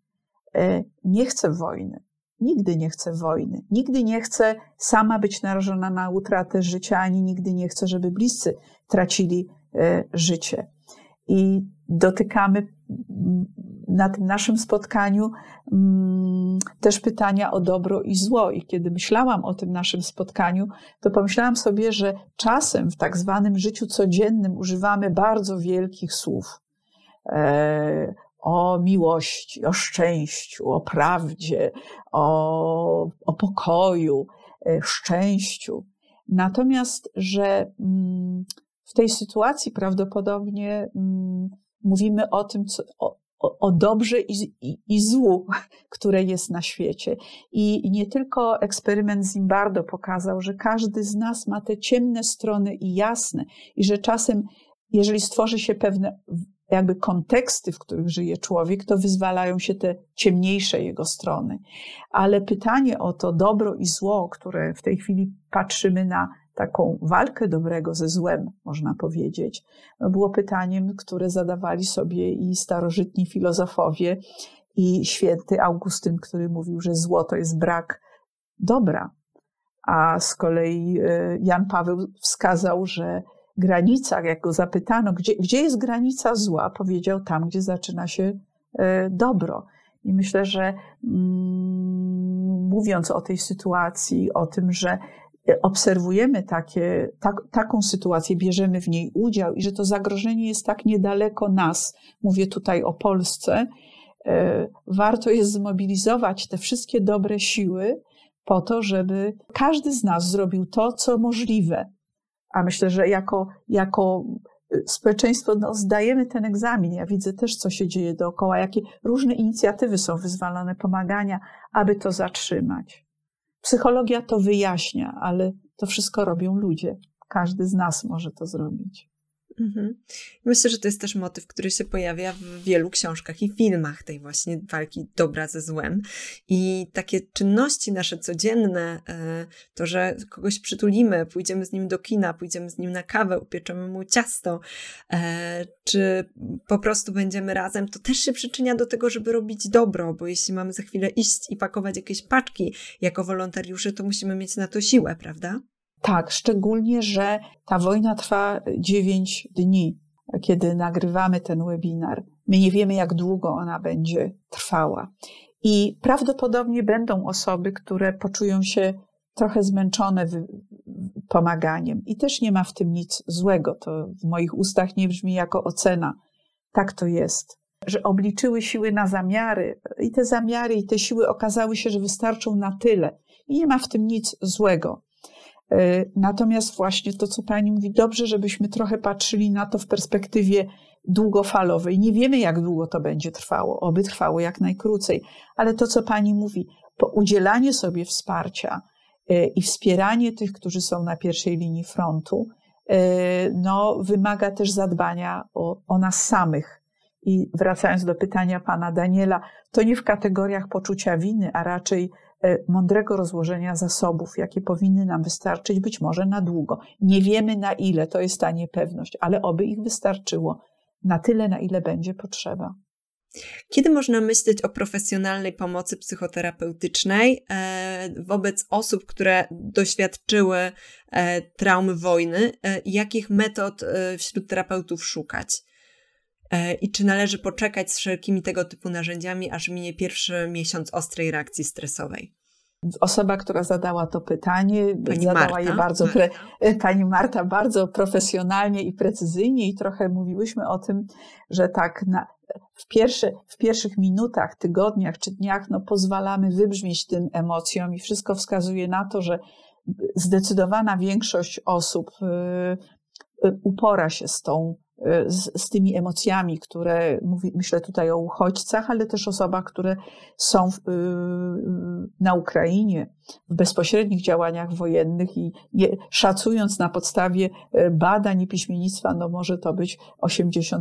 e, nie chce wojny nigdy nie chce wojny, nigdy nie chce sama być narażona na utratę życia, ani nigdy nie chce, żeby bliscy tracili e, życie. I dotykamy mm, na tym naszym spotkaniu mm, też pytania o dobro i zło. I kiedy myślałam o tym naszym spotkaniu, to pomyślałam sobie, że czasem w tak zwanym życiu codziennym używamy bardzo wielkich słów. O miłości, o szczęściu, o prawdzie, o, o pokoju, e, szczęściu. Natomiast, że mm, w tej sytuacji prawdopodobnie mm, mówimy o tym, co, o, o dobrze i, i, i, złu, <laughs> które jest na świecie. I nie tylko eksperyment Zimbardo pokazał, że każdy z nas ma te ciemne strony i jasne, i że czasem, jeżeli stworzy się pewne jakby konteksty, w których żyje człowiek, to wyzwalają się te ciemniejsze jego strony. Ale pytanie o to dobro i zło, które w tej chwili patrzymy na taką walkę dobrego ze złem, można powiedzieć, no było pytaniem, które zadawali sobie i starożytni filozofowie, i święty Augustyn, który mówił, że zło to jest brak dobra. A z kolei e, Jan Paweł wskazał, że granicach, jak go zapytano, gdzie, gdzie jest granica zła, powiedział tam, gdzie zaczyna się e, dobro. I myślę, że mm, mówiąc o tej sytuacji, o tym, że obserwujemy takie, tak, taką sytuację, bierzemy w niej udział i że to zagrożenie jest tak niedaleko nas, mówię tutaj o Polsce, e, warto jest zmobilizować te wszystkie dobre siły po to, żeby każdy z nas zrobił to, co możliwe, a myślę, że jako, jako y, społeczeństwo no, zdajemy ten egzamin. Ja widzę też, co się dzieje dookoła, jakie różne inicjatywy są wyzwalane, pomagania, aby to zatrzymać. Psychologia to wyjaśnia, ale to wszystko robią ludzie. Każdy z nas może to zrobić. Mhm. Myślę, że to jest też motyw, który się pojawia w wielu książkach i filmach tej właśnie walki dobra ze złem. I takie czynności nasze codzienne, e, to, że kogoś przytulimy, pójdziemy z nim do kina, pójdziemy z nim na kawę, upieczemy mu ciasto, e, czy po prostu będziemy razem, to też się przyczynia do tego, żeby robić dobro, bo jeśli mamy za chwilę iść i pakować jakieś paczki jako wolontariusze, to musimy mieć na to siłę, prawda? Tak, szczególnie, że ta wojna trwa 9 dni, kiedy nagrywamy ten webinar. My nie wiemy, jak długo ona będzie trwała. I prawdopodobnie będą osoby, które poczują się trochę zmęczone pomaganiem. I też nie ma w tym nic złego. To w moich ustach nie brzmi jako ocena. Tak to jest. Że obliczyły siły na zamiary, i te zamiary, i te siły okazały się, że wystarczą na tyle. I nie ma w tym nic złego. E, natomiast właśnie to, co pani mówi, dobrze, żebyśmy trochę patrzyli na to w perspektywie długofalowej. Nie wiemy, jak długo to będzie trwało, oby trwało jak najkrócej, ale to, co pani mówi, udzielanie sobie wsparcia e, i wspieranie tych, którzy są na pierwszej linii frontu, e, no, wymaga też zadbania o, o nas samych. I wracając do pytania pana Daniela, to nie w kategoriach poczucia winy, a raczej mądrego rozłożenia zasobów, jakie powinny nam wystarczyć, być może na długo. Nie wiemy na ile, to jest ta niepewność, ale oby ich wystarczyło na tyle, na ile będzie potrzeba. Kiedy można myśleć o profesjonalnej pomocy psychoterapeutycznej e, wobec osób, które doświadczyły e, traumy wojny e, jakich metod wśród terapeutów szukać? I czy należy poczekać z wszelkimi tego typu narzędziami, aż minie pierwszy miesiąc ostrej reakcji stresowej? Osoba, która zadała to pytanie, pani zadała Marta. je bardzo, Marta. <laughs> pani Marta, bardzo profesjonalnie i precyzyjnie, i trochę mówiłyśmy o tym, że tak na, w, pierwsze, w pierwszych minutach, tygodniach czy dniach no, pozwalamy wybrzmieć tym emocjom, i wszystko wskazuje na to, że zdecydowana większość osób y, y, upora się z tą z, z, tymi emocjami, które mówi, myślę tutaj o uchodźcach, ale też osobach, które są w, y, na Ukrainie w bezpośrednich działaniach wojennych i je, szacując na podstawie y, badań i piśmiennictwa, no może to być 80%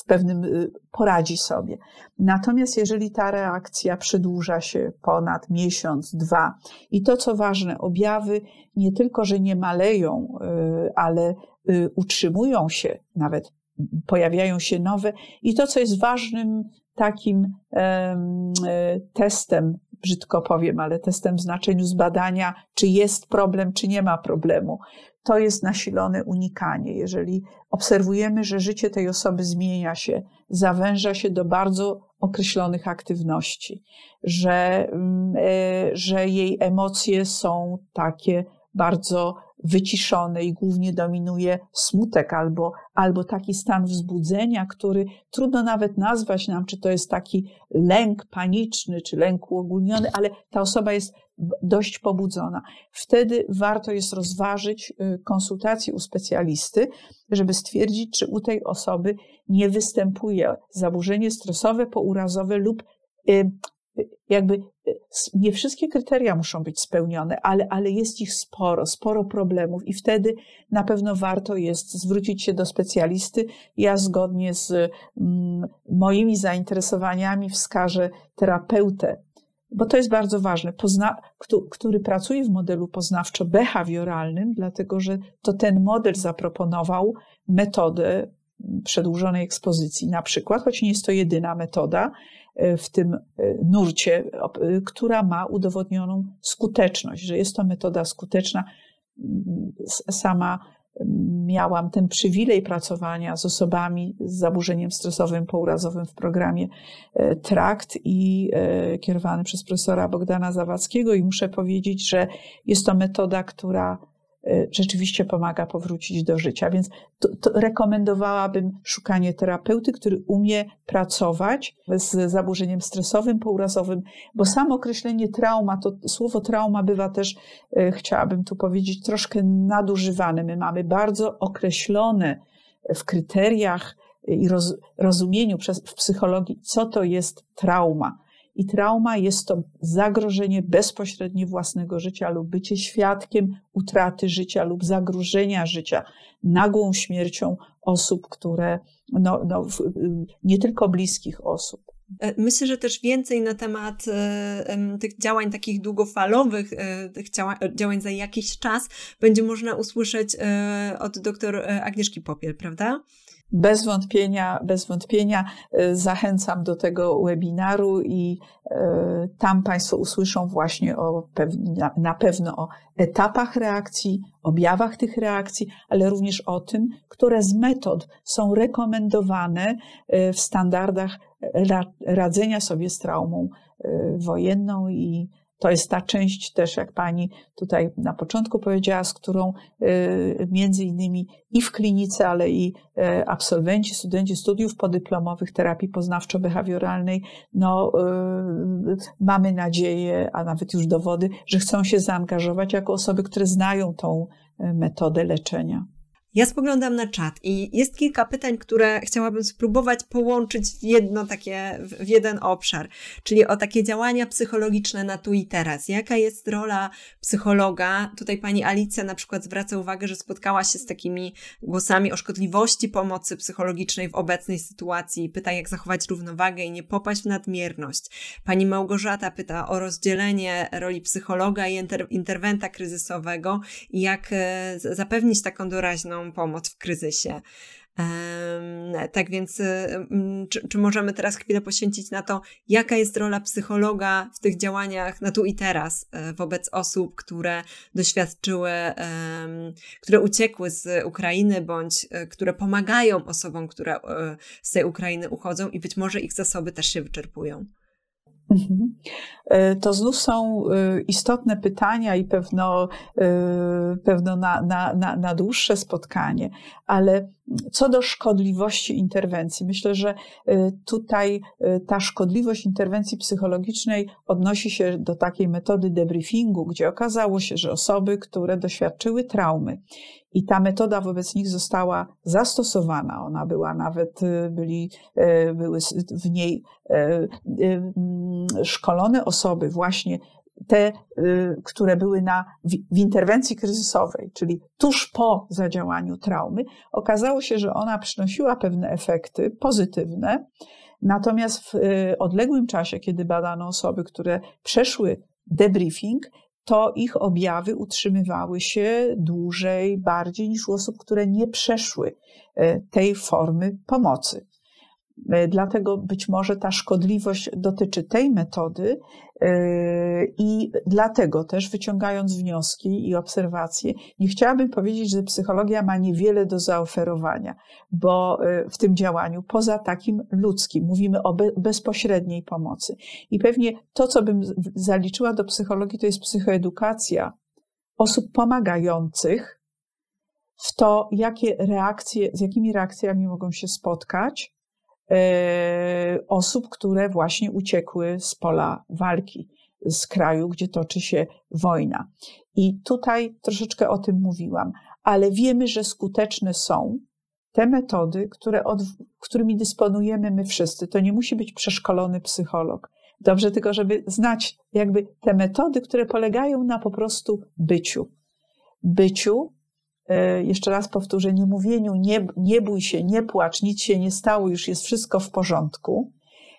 w pewnym y, poradzi sobie. Natomiast jeżeli ta reakcja przedłuża się ponad miesiąc, dwa i to co ważne, objawy nie tylko, że nie maleją, ale Y, utrzymują się, nawet pojawiają się nowe. I to, co jest ważnym takim e, testem, brzydko powiem, ale testem w znaczeniu zbadania, czy jest problem, czy nie ma problemu, to jest nasilone unikanie. Jeżeli obserwujemy, że życie tej osoby zmienia się, zawęża się do bardzo określonych aktywności, że, mm, e, że jej emocje są takie bardzo wyciszony i głównie dominuje smutek albo, albo taki stan wzbudzenia, który trudno nawet nazwać nam, czy to jest taki lęk paniczny, czy lęk uogólniony, ale ta osoba jest dość pobudzona. Wtedy warto jest rozważyć y, konsultację u specjalisty, żeby stwierdzić, czy u tej osoby nie występuje zaburzenie stresowe, pourazowe lub y, jakby e, nie wszystkie kryteria muszą być spełnione, ale, ale jest ich sporo, sporo problemów i wtedy na pewno warto jest zwrócić się do specjalisty. Ja zgodnie z mm, moimi zainteresowaniami wskażę terapeutę, bo to jest bardzo ważne, pozna, który pracuje w modelu poznawczo-behawioralnym, dlatego że to ten model zaproponował metodę przedłużonej ekspozycji na przykład, choć nie jest to jedyna metoda, E, w tym e, nurcie, e, która ma udowodnioną skuteczność, że jest to metoda skuteczna. Mm, sama miałam ten przywilej pracowania z osobami z zaburzeniem stresowym pourazowym w programie Trakt i kierowany przez profesora Bogdana Zawadzkiego i muszę powiedzieć, że jest to metoda, która rzeczywiście pomaga powrócić do życia. Więc to, to rekomendowałabym szukanie terapeuty, który umie pracować z zaburzeniem stresowym, pourazowym, bo samo określenie trauma, to słowo trauma bywa też, y, chciałabym tu powiedzieć, troszkę nadużywane. My mamy bardzo określone w kryteriach i roz, rozumieniu przez, w psychologii, co to jest trauma. I trauma jest to zagrożenie bezpośrednie własnego życia lub bycie świadkiem utraty życia lub zagrożenia życia nagłą śmiercią osób, które, no, no, nie tylko bliskich osób. E, myślę, że też więcej na temat e, tych działań takich długofalowych, e, tych działań za jakiś czas będzie można usłyszeć od dr Agnieszki Popiel, prawda? Bez wątpienia, bez wątpienia e, zachęcam do tego webinaru i e, tam Państwo usłyszą właśnie o, na pewno o etapach reakcji, objawach tych reakcji, ale również o tym, które z metod są rekomendowane e, w standardach radzenia sobie z traumą wojenną i to jest ta część też, jak pani tutaj na początku powiedziała, z którą y, między innymi i w klinice, ale i y, absolwenci, studenci studiów podyplomowych terapii poznawczo-behawioralnej, no, y, mamy nadzieję, a nawet już dowody, że chcą się zaangażować jako osoby, które znają tą metodę leczenia. Ja spoglądam na czat i jest kilka pytań, które chciałabym spróbować połączyć w jedno takie, w jeden obszar, czyli o takie działania psychologiczne na tu i teraz. Jaka jest rola psychologa? Tutaj pani Alicja na przykład zwraca uwagę, że spotkała się z takimi głosami o szkodliwości pomocy psychologicznej w obecnej sytuacji. Pyta, jak zachować równowagę i nie popaść w nadmierność. Pani Małgorzata pyta o rozdzielenie roli psychologa i inter interwenta kryzysowego i jak e, zapewnić taką doraźną pomoc w kryzysie. Tak więc, czy, czy, możemy teraz chwilę poświęcić na to, jaka jest rola psychologa w tych działaniach na tu i teraz e, wobec osób, które doświadczyły, które uciekły z Ukrainy, bądź e, które pomagają osobom, które e, z tej Ukrainy uchodzą i być może ich zasoby też się wyczerpują? Mhm. E, to znów są e, istotne pytania i pewno, e, pewno na, na, na, na dłuższe spotkanie, ale co do szkodliwości interwencji, myślę, że tutaj ta szkodliwość interwencji psychologicznej odnosi się do takiej metody debriefingu, gdzie okazało się, że osoby, które doświadczyły traumy i ta metoda wobec nich została zastosowana. Ona była nawet, byli, były w niej szkolone osoby, właśnie te, y, które były na, w, interwencji kryzysowej, czyli tuż po zadziałaniu traumy, okazało się, że ona przynosiła pewne efekty pozytywne. Natomiast w y, odległym czasie, kiedy badano osoby, które przeszły debriefing, to ich objawy utrzymywały się dłużej, bardziej niż u osób, które nie przeszły y, tej formy pomocy. E, dlatego być może ta szkodliwość dotyczy tej metody e, i dlatego też wyciągając wnioski i obserwacje, nie chciałabym powiedzieć, że psychologia ma niewiele do zaoferowania, bo e, w tym działaniu, poza takim ludzkim, mówimy o bezpośredniej pomocy. I pewnie to, co bym zaliczyła do psychologii, to jest psychoedukacja osób pomagających w to, jakie reakcje, z jakimi reakcjami mogą się spotkać, osób, które właśnie uciekły z pola walki, z kraju, gdzie toczy się wojna. I tutaj troszeczkę o tym mówiłam, ale wiemy, że skuteczne są te metody, które od, którymi dysponujemy my wszyscy. To nie musi być przeszkolony psycholog. Dobrze tylko, żeby znać jakby te metody, które polegają na po prostu byciu. Byciu E, jeszcze raz powtórzę, nie mówieniu, nie, nie bój się, nie płacz, nic się nie stało, już jest wszystko w porządku.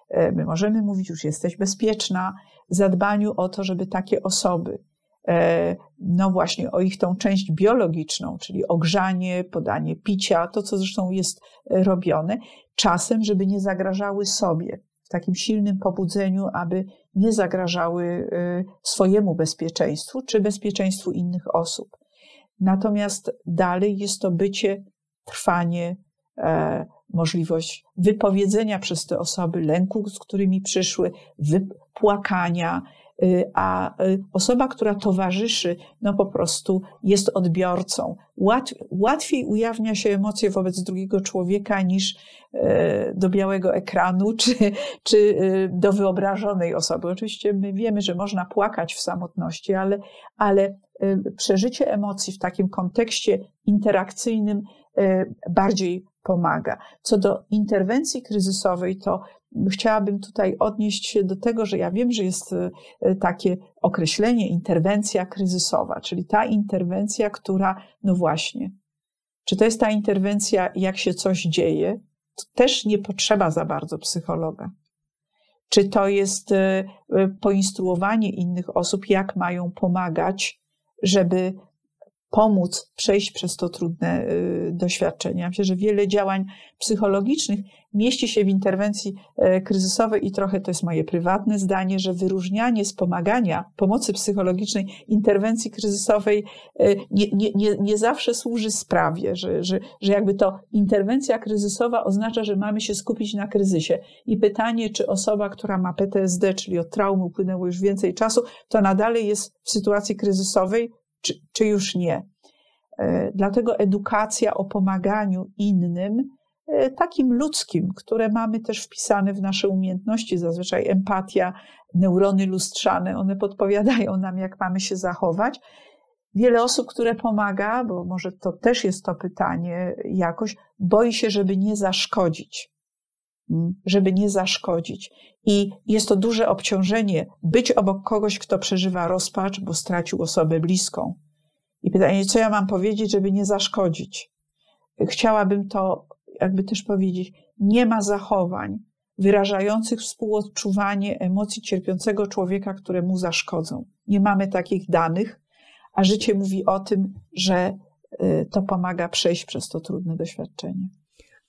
E, my możemy mówić, już jesteś bezpieczna, zadbaniu o to, żeby takie osoby, e, no właśnie o ich tą część biologiczną, czyli ogrzanie, podanie picia, to co zresztą jest robione, czasem, żeby nie zagrażały sobie, w takim silnym pobudzeniu, aby nie zagrażały swojemu bezpieczeństwu czy bezpieczeństwu innych osób. Natomiast dalej jest to bycie, trwanie, e, możliwość wypowiedzenia przez te osoby lęku, z którymi przyszły, wypłakania, y, a y, osoba, która towarzyszy, no po prostu jest odbiorcą. łatwiej ujawnia się emocje wobec drugiego człowieka niż e, do białego ekranu, <laughs> czy, czy y, do wyobrażonej osoby. Oczywiście my wiemy, że można płakać w samotności, ale, ale przeżycie emocji w takim kontekście interakcyjnym y, bardziej pomaga. Co do interwencji kryzysowej, to chciałabym tutaj odnieść się do tego, że ja wiem, że jest y, takie określenie interwencja kryzysowa, czyli ta interwencja, która, no właśnie, czy to jest ta interwencja, jak się coś dzieje, to też nie potrzeba za bardzo psychologa. Czy to jest poinstruowanie innych osób, jak mają pomagać żeby pomóc przejść przez to trudne y, doświadczenia. Myślę, że wiele działań psychologicznych mieści się w interwencji e, kryzysowej i trochę to jest moje prywatne zdanie, że wyróżnianie wspomagania pomocy psychologicznej, interwencji kryzysowej e, nie, nie, nie, nie zawsze służy sprawie, że, że, że jakby to interwencja kryzysowa oznacza, że mamy się skupić na kryzysie. I pytanie, czy osoba, która ma PTSD, czyli od traumy upłynęło już więcej czasu, to nadal jest w sytuacji kryzysowej, czy, czy już nie. E, dlatego edukacja o pomaganiu innym, e, takim ludzkim, które mamy też wpisane w nasze umiejętności, zazwyczaj empatia, neurony lustrzane, one podpowiadają nam, jak mamy się zachować. wiele osób, które pomaga, bo może to też jest to pytanie jakoś, boi się, żeby nie zaszkodzić. Żeby nie zaszkodzić. I jest to duże obciążenie być obok kogoś, kto przeżywa rozpacz, bo stracił osobę bliską. I pytanie, co ja mam powiedzieć, żeby nie zaszkodzić? Chciałabym to jakby też powiedzieć, nie ma zachowań wyrażających współodczuwanie emocji cierpiącego człowieka, które mu zaszkodzą. Nie mamy takich danych, a życie mówi o tym, że y, to pomaga przejść przez to trudne doświadczenie.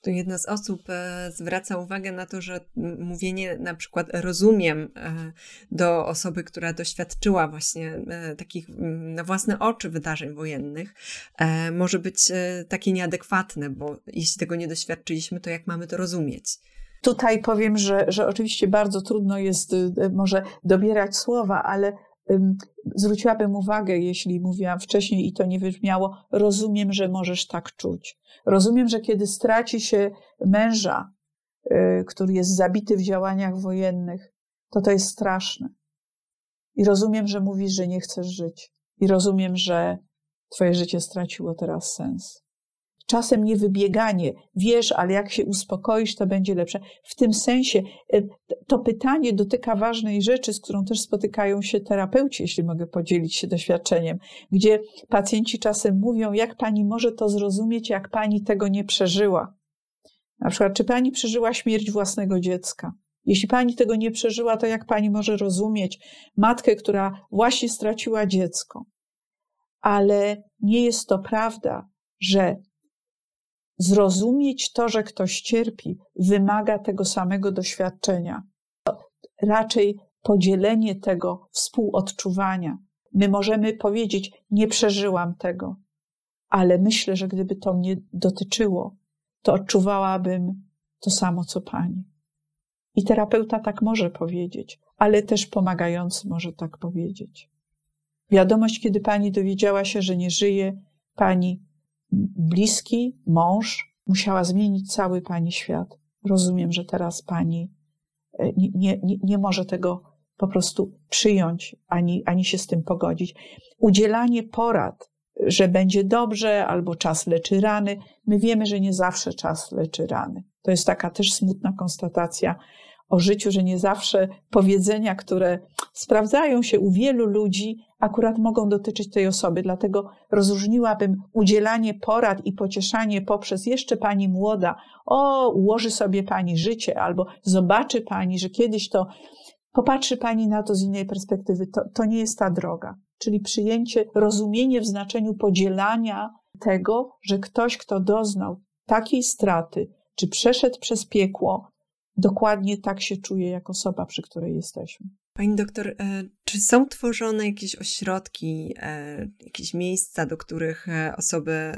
Tu jedna z osób e, zwraca uwagę na to, że mówienie na przykład rozumiem e, do osoby, która doświadczyła właśnie e, takich na własne oczy wydarzeń wojennych, może być takie nieadekwatne, bo jeśli tego nie doświadczyliśmy, to jak mamy to rozumieć? Tutaj powiem, że, że oczywiście bardzo trudno jest może dobierać słowa, ale zwróciłabym uwagę, jeśli mówiłam wcześniej i to nie wybrzmiało, rozumiem, że możesz tak czuć. Rozumiem, że kiedy straci się męża, y, który jest zabity w działaniach wojennych, to to jest straszne. I rozumiem, że mówisz, że nie chcesz żyć. I rozumiem, że twoje życie straciło teraz sens. Czasem nie wybieganie, wiesz, ale jak się uspokoisz, to będzie lepsze. W tym sensie y, to pytanie dotyka ważnej rzeczy, z którą też spotykają się terapeuci, jeśli mogę podzielić się doświadczeniem, gdzie pacjenci czasem mówią, jak pani może to zrozumieć, jak pani tego nie przeżyła. Na przykład, czy pani przeżyła śmierć własnego dziecka? Jeśli pani tego nie przeżyła, to jak pani może rozumieć matkę, która właśnie straciła dziecko? Ale nie jest to prawda, że Zrozumieć to, że ktoś cierpi, wymaga tego samego doświadczenia. Raczej podzielenie tego współodczuwania. My możemy powiedzieć: Nie przeżyłam tego, ale myślę, że gdyby to mnie dotyczyło, to odczuwałabym to samo co pani. I terapeuta tak może powiedzieć, ale też pomagający może tak powiedzieć. Wiadomość, kiedy pani dowiedziała się, że nie żyje, pani bliski, mąż, musiała zmienić cały pani świat. Rozumiem, że teraz pani e, nie, nie, nie może tego po prostu przyjąć ani, ani się z tym pogodzić. Udzielanie porad, że będzie dobrze albo czas leczy rany. My wiemy, że nie zawsze czas leczy rany. To jest taka też smutna konstatacja o życiu, że nie zawsze powiedzenia, które sprawdzają się u wielu ludzi, akurat mogą dotyczyć tej osoby. Dlatego rozróżniłabym udzielanie porad i pocieszanie poprzez jeszcze pani młoda, o, ułoży sobie pani życie, albo zobaczy pani, że kiedyś to popatrzy pani na to z innej perspektywy. To, to nie jest ta droga. Czyli przyjęcie, rozumienie w znaczeniu podzielania tego, że ktoś, kto doznał takiej straty, czy przeszedł przez piekło, dokładnie tak się czuje jak osoba, przy której jesteśmy. Pani doktor, e, czy są tworzone jakieś ośrodki, e, jakieś miejsca, do których e, osoby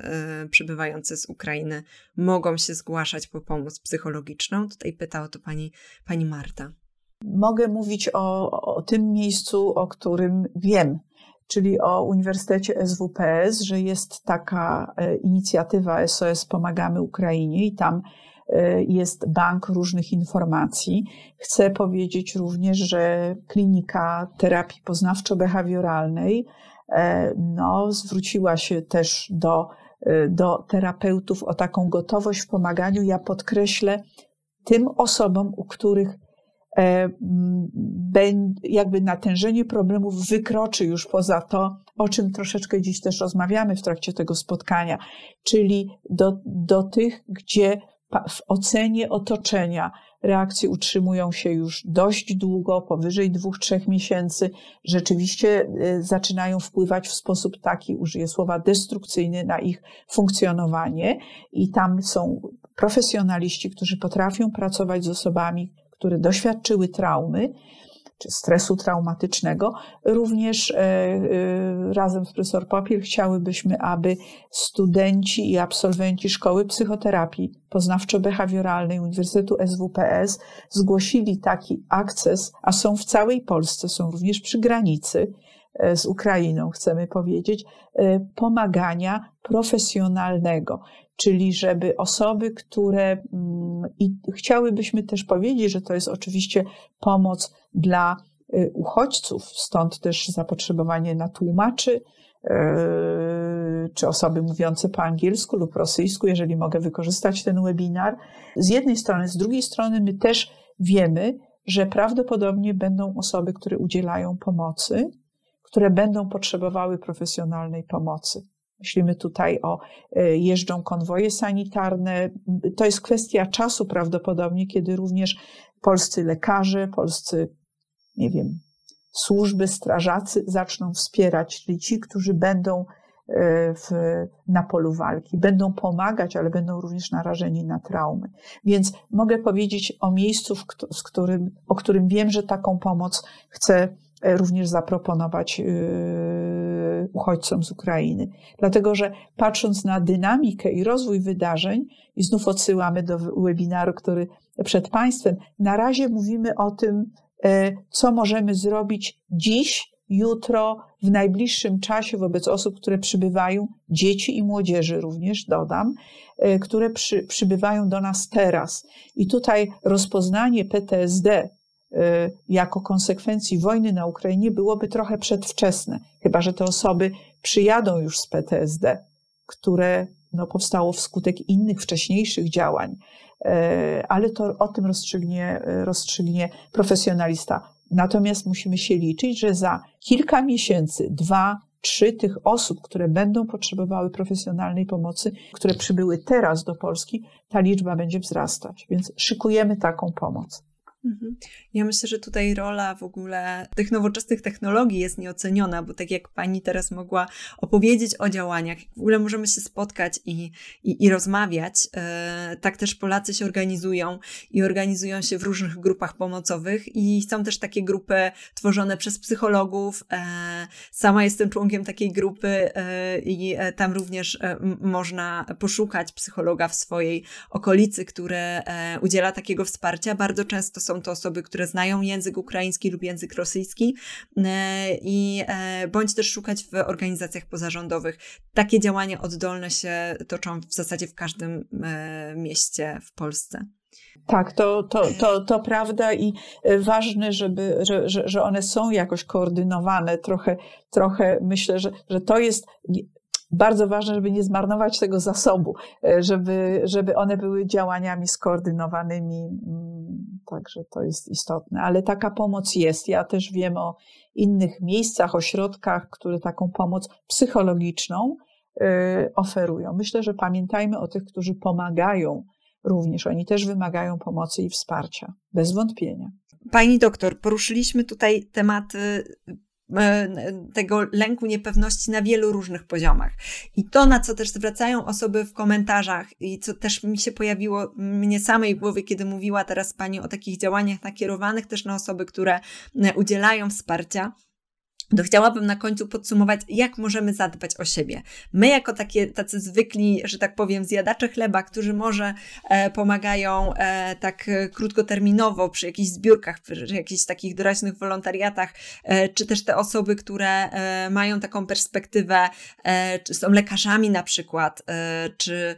przybywające z Ukrainy mogą się zgłaszać po pomoc psychologiczną? Tutaj pytała to pani, pani Marta. Mogę mówić o, o tym miejscu, o którym wiem, czyli o Uniwersytecie SWPS, że jest taka inicjatywa SOS Pomagamy Ukrainie i tam jest bank różnych informacji. Chcę powiedzieć również, że klinika terapii poznawczo-behawioralnej e, no, zwróciła się też do, y, do terapeutów o taką gotowość w pomaganiu. Ja podkreślę tym osobom, u których e, jakby natężenie problemów wykroczy już poza to, o czym troszeczkę dziś też rozmawiamy w trakcie tego spotkania, czyli do, do tych, gdzie w ocenie otoczenia. Reakcje utrzymują się już dość długo, powyżej dwóch, trzech miesięcy, rzeczywiście y, zaczynają wpływać w sposób taki, użyję słowa destrukcyjny na ich funkcjonowanie. I tam są profesjonaliści, którzy potrafią pracować z osobami, które doświadczyły traumy, czy stresu traumatycznego. Również e, e, razem z profesor Popiel chciałybyśmy, aby studenci i absolwenci Szkoły Psychoterapii Poznawczo-Behawioralnej Uniwersytetu SWPS zgłosili taki akces, a są w całej Polsce, są również przy granicy e, z Ukrainą, chcemy powiedzieć, pomagania profesjonalnego czyli żeby osoby, które mm, i chciałybyśmy też powiedzieć, że to jest oczywiście pomoc dla y, uchodźców, stąd też zapotrzebowanie na tłumaczy czy osoby mówiące po angielsku lub rosyjsku, jeżeli mogę wykorzystać ten webinar. Z jednej strony, z drugiej strony, my też wiemy, że prawdopodobnie będą osoby, które udzielają pomocy, które będą potrzebowały profesjonalnej pomocy. Myślimy tutaj o e, jeżdżą konwoje sanitarne. To jest kwestia czasu prawdopodobnie, kiedy również polscy lekarze, polscy, nie wiem, służby, strażacy zaczną wspierać, czyli ci, którzy będą e, w, na polu walki, będą pomagać, ale będą również narażeni na traumy. Więc mogę powiedzieć o miejscu, z którym, o którym wiem, że taką pomoc chcę również zaproponować uchodźcom z Ukrainy. Dlatego, że patrząc na dynamikę i rozwój wydarzeń, i znów odsyłamy do webinaru, który przed Państwem, na razie mówimy o tym, e, co możemy zrobić dziś, jutro, w najbliższym czasie wobec osób, które przybywają, dzieci i młodzieży również, dodam, e, które przy, przybywają do nas teraz. I tutaj rozpoznanie PTSD jako konsekwencji wojny na Ukrainie byłoby trochę przedwczesne, chyba że te osoby przyjadą już z PTSD, które no, powstało wskutek innych wcześniejszych działań, y, ale to o tym rozstrzygnie, rozstrzygnie profesjonalista. Natomiast musimy się liczyć, że za kilka miesięcy, dwa, trzy tych osób, które będą potrzebowały profesjonalnej pomocy, które przybyły teraz do Polski, ta liczba będzie wzrastać. Więc szykujemy taką pomoc. Mhm. Ja myślę, że tutaj rola w ogóle tych nowoczesnych technologii jest nieoceniona, bo tak jak pani teraz mogła opowiedzieć o działaniach, w ogóle możemy się spotkać i, i, i rozmawiać, e, tak też Polacy się organizują i organizują się w różnych grupach pomocowych i są też takie grupy tworzone przez psychologów. E, sama jestem członkiem takiej grupy e, i tam również można poszukać psychologa w swojej okolicy, który udziela takiego wsparcia. Bardzo często są są to osoby, które znają język ukraiński lub język rosyjski e, i e, bądź też szukać w organizacjach pozarządowych. Takie działania oddolne się toczą w zasadzie w każdym e, mieście w Polsce. Tak, to, to, to, to prawda i ważne, żeby, że, że, że one są jakoś koordynowane. Trochę, trochę myślę, że, że to jest bardzo ważne, żeby nie zmarnować tego zasobu, żeby, żeby one były działaniami skoordynowanymi mm, Także to jest istotne. Ale taka pomoc jest. Ja też wiem o innych miejscach, ośrodkach, które taką pomoc psychologiczną y, oferują. Myślę, że pamiętajmy o tych, którzy pomagają również. Oni też wymagają pomocy i wsparcia, bez wątpienia. Pani doktor, poruszyliśmy tutaj tematy E, tego lęku niepewności na wielu różnych poziomach. I to, na co też zwracają osoby w komentarzach i co też mi się pojawiło mnie samej głowie, kiedy mówiła teraz Pani o takich działaniach nakierowanych też na osoby, które e, udzielają wsparcia, to chciałabym na końcu podsumować, jak możemy zadbać o siebie. My, jako takie, tacy zwykli, że tak powiem, zjadacze chleba, którzy może e, pomagają e, tak e, krótkoterminowo przy jakichś zbiórkach, przy jakichś takich doraźnych wolontariatach, e, czy też te osoby, które e, mają taką perspektywę, e, czy są lekarzami na przykład, czy,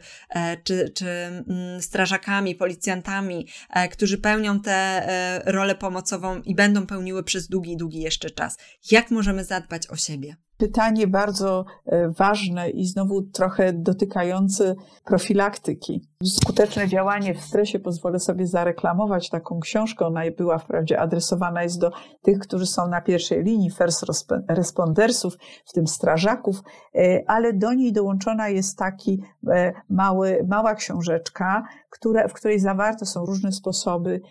czy, czy mm, strażakami, policjantami, którzy pełnią tę rolę pomocową i będą pełniły przez długi, długi jeszcze czas. Jak możemy możemy zadbać o siebie? Pytanie bardzo e, ważne i znowu trochę dotykające profilaktyki. Skuteczne działanie w stresie pozwolę sobie zareklamować taką książkę. Ona była wprawdzie adresowana jest do tych, którzy są na pierwszej linii, first respondersów, w tym strażaków, e, ale do niej dołączona jest taki e, mały, mała książeczka, które, w której zawarte są różne sposoby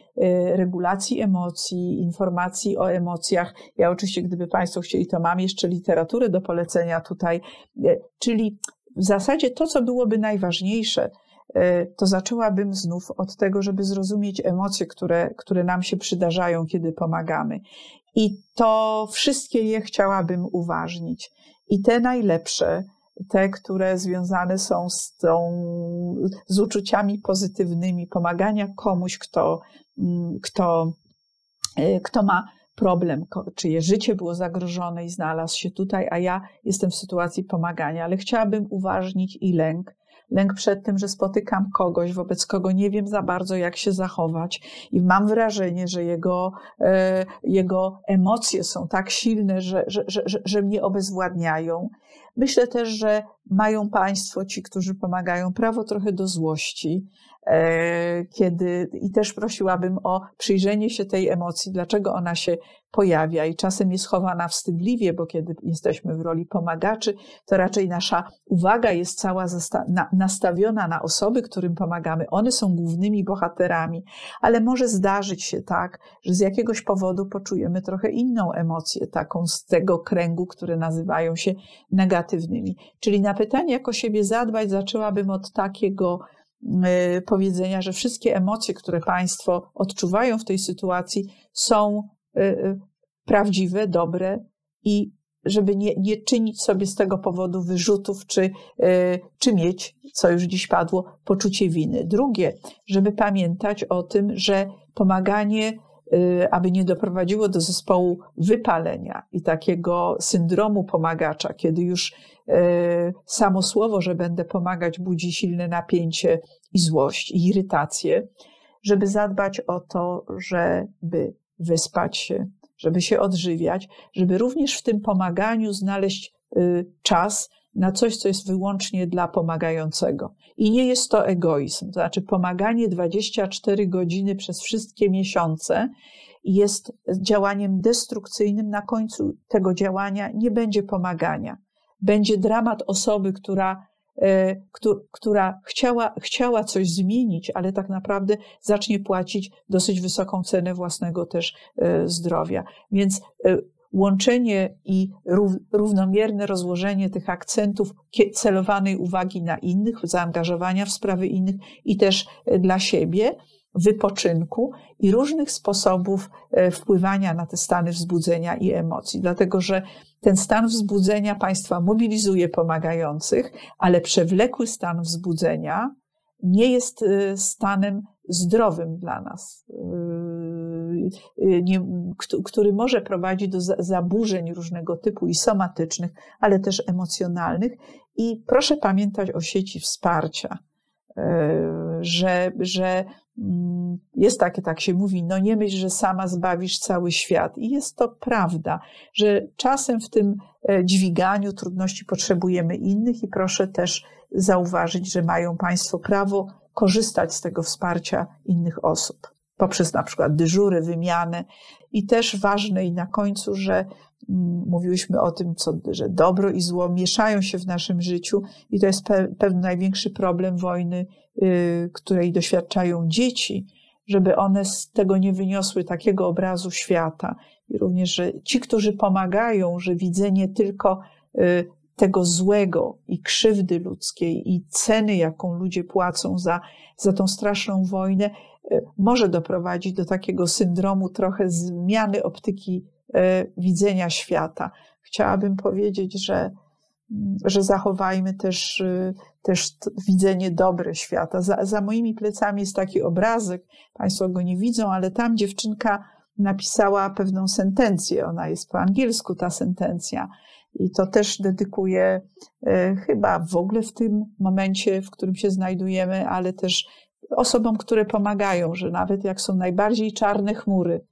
regulacji emocji, informacji o emocjach. Ja oczywiście, gdyby Państwo chcieli, to mam jeszcze literaturę, do polecenia tutaj. E, czyli w zasadzie to, co byłoby najważniejsze, e, to zaczęłabym znów od tego, żeby zrozumieć emocje, które, które nam się przydarzają, kiedy pomagamy. I to wszystkie je chciałabym uważnić. I te najlepsze, te, które związane są z, tą, z uczuciami pozytywnymi, pomagania komuś, kto, mm, kto, e, kto ma problem, czyje życie było zagrożone i znalazł się tutaj, a ja jestem w sytuacji pomagania, ale chciałabym uważnić i lęk. Lęk przed tym, że spotykam kogoś, wobec kogo nie wiem za bardzo, jak się zachować, i mam wrażenie, że jego, e, jego emocje są tak silne, że, że, że, że mnie obezwładniają. Myślę też, że mają Państwo, ci, którzy pomagają, prawo trochę do złości, kiedy i też prosiłabym o przyjrzenie się tej emocji, dlaczego ona się pojawia i czasem jest chowana wstydliwie, bo kiedy jesteśmy w roli pomagaczy, to raczej nasza uwaga jest cała nastawiona na osoby, którym pomagamy. One są głównymi bohaterami, ale może zdarzyć się tak, że z jakiegoś powodu poczujemy trochę inną emocję, taką z tego kręgu, które nazywają się negatywnymi. Czyli na pytanie, jak o siebie zadbać, zaczęłabym od takiego powiedzenia, że wszystkie emocje, które Państwo odczuwają w tej sytuacji, są y, y, prawdziwe, dobre i żeby nie, nie czynić sobie z tego powodu wyrzutów, czy, czy mieć, co już dziś padło, poczucie winy. Drugie, żeby pamiętać o tym, że pomaganie Y, aby nie doprowadziło do zespołu wypalenia i takiego syndromu pomagacza, kiedy już y, samo słowo, że będę pomagać, budzi silne napięcie i złość i irytację, żeby zadbać o to, żeby wyspać się, żeby się odżywiać, żeby również w tym pomaganiu znaleźć y, czas na coś, co jest wyłącznie dla pomagającego. I nie jest to egoizm, to znaczy pomaganie 24 godziny przez wszystkie miesiące jest działaniem destrukcyjnym. Na końcu tego działania nie będzie pomagania. Będzie dramat osoby, która, e, która chciała, chciała coś zmienić, ale tak naprawdę zacznie płacić dosyć wysoką cenę własnego też e, zdrowia. Więc e, łączenie i równomierne rozłożenie tych akcentów celowanej uwagi na innych, zaangażowania w sprawy innych i też e, dla siebie, wypoczynku i różnych sposobów e, wpływania na te stany wzbudzenia i emocji. Dlatego, że ten stan wzbudzenia państwa mobilizuje pomagających, ale przewlekły stan wzbudzenia nie jest e, stanem zdrowym dla nas, nie, który może prowadzić do zaburzeń różnego typu i somatycznych, ale też emocjonalnych. I proszę pamiętać o sieci wsparcia, yy, że, że mm, jest takie, tak się mówi, no nie myśl, że sama zbawisz cały świat. I jest to prawda, że czasem w tym e, dźwiganiu trudności potrzebujemy innych i proszę też zauważyć, że mają Państwo prawo korzystać z tego wsparcia innych osób poprzez na przykład dyżury, wymianę i też ważne i na końcu, że mm, mówiłyśmy o tym, co, że dobro i zło mieszają się w naszym życiu i to jest pe, pewien największy problem wojny, y, której doświadczają dzieci, żeby one z tego nie wyniosły takiego obrazu świata. I również, że ci, którzy pomagają, że widzenie tylko y, tego złego i krzywdy ludzkiej i ceny, jaką ludzie płacą za, za tą straszną wojnę, może doprowadzić do takiego syndromu trochę zmiany optyki e, widzenia świata. Chciałabym powiedzieć, że, mm, że zachowajmy też, e, też widzenie dobre świata. Za, za moimi plecami jest taki obrazek, Państwo go nie widzą, ale tam dziewczynka napisała pewną sentencję. Ona jest po angielsku, ta sentencja. I to też dedykuję chyba w ogóle w tym momencie, w którym się znajdujemy, ale też osobom, które pomagają, że nawet jak są najbardziej czarne chmury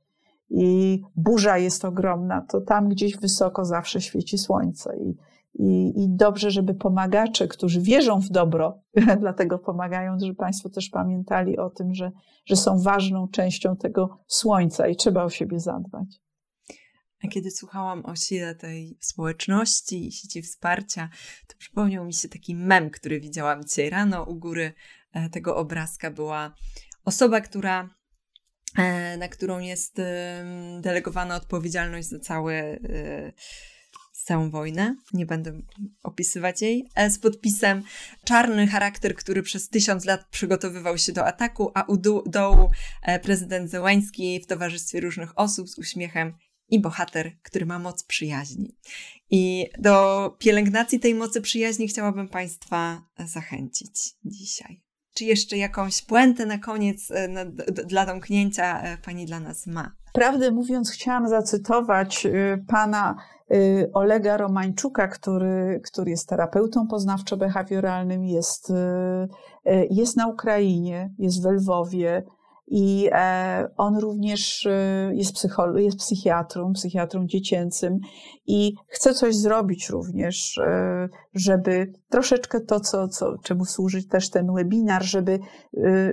i burza jest ogromna, to tam gdzieś wysoko zawsze świeci słońce. I, i, i dobrze, żeby pomagacze, którzy wierzą w dobro, <laughs> dlatego pomagają, żeby Państwo też pamiętali o tym, że, że są ważną częścią tego słońca i trzeba o siebie zadbać. A kiedy słuchałam o sile tej społeczności i sieci wsparcia, to przypomniał mi się taki mem, który widziałam dzisiaj rano. U góry tego obrazka była osoba, która, e, na którą jest delegowana odpowiedzialność za całe e, całą wojnę, nie będę opisywać jej, z podpisem czarny charakter, który przez tysiąc lat przygotowywał się do ataku, a u dołu prezydent Zełański w towarzystwie różnych osób z uśmiechem i bohater, który ma moc przyjaźni. I do pielęgnacji tej mocy przyjaźni chciałabym Państwa zachęcić dzisiaj. Czy jeszcze jakąś puentę na koniec e, na, dla domknięcia e, Pani dla nas ma? Prawdę mówiąc, chciałam zacytować e, pana Olega Romańczuka, który, który jest terapeutą poznawczo-behawioralnym, jest, jest na Ukrainie, jest w Lwowie, I e, on również e, jest, jest psychiatrą, psychiatrą dziecięcym i chce coś zrobić również, e, żeby troszeczkę to, co, co, czemu służy też ten webinar, żeby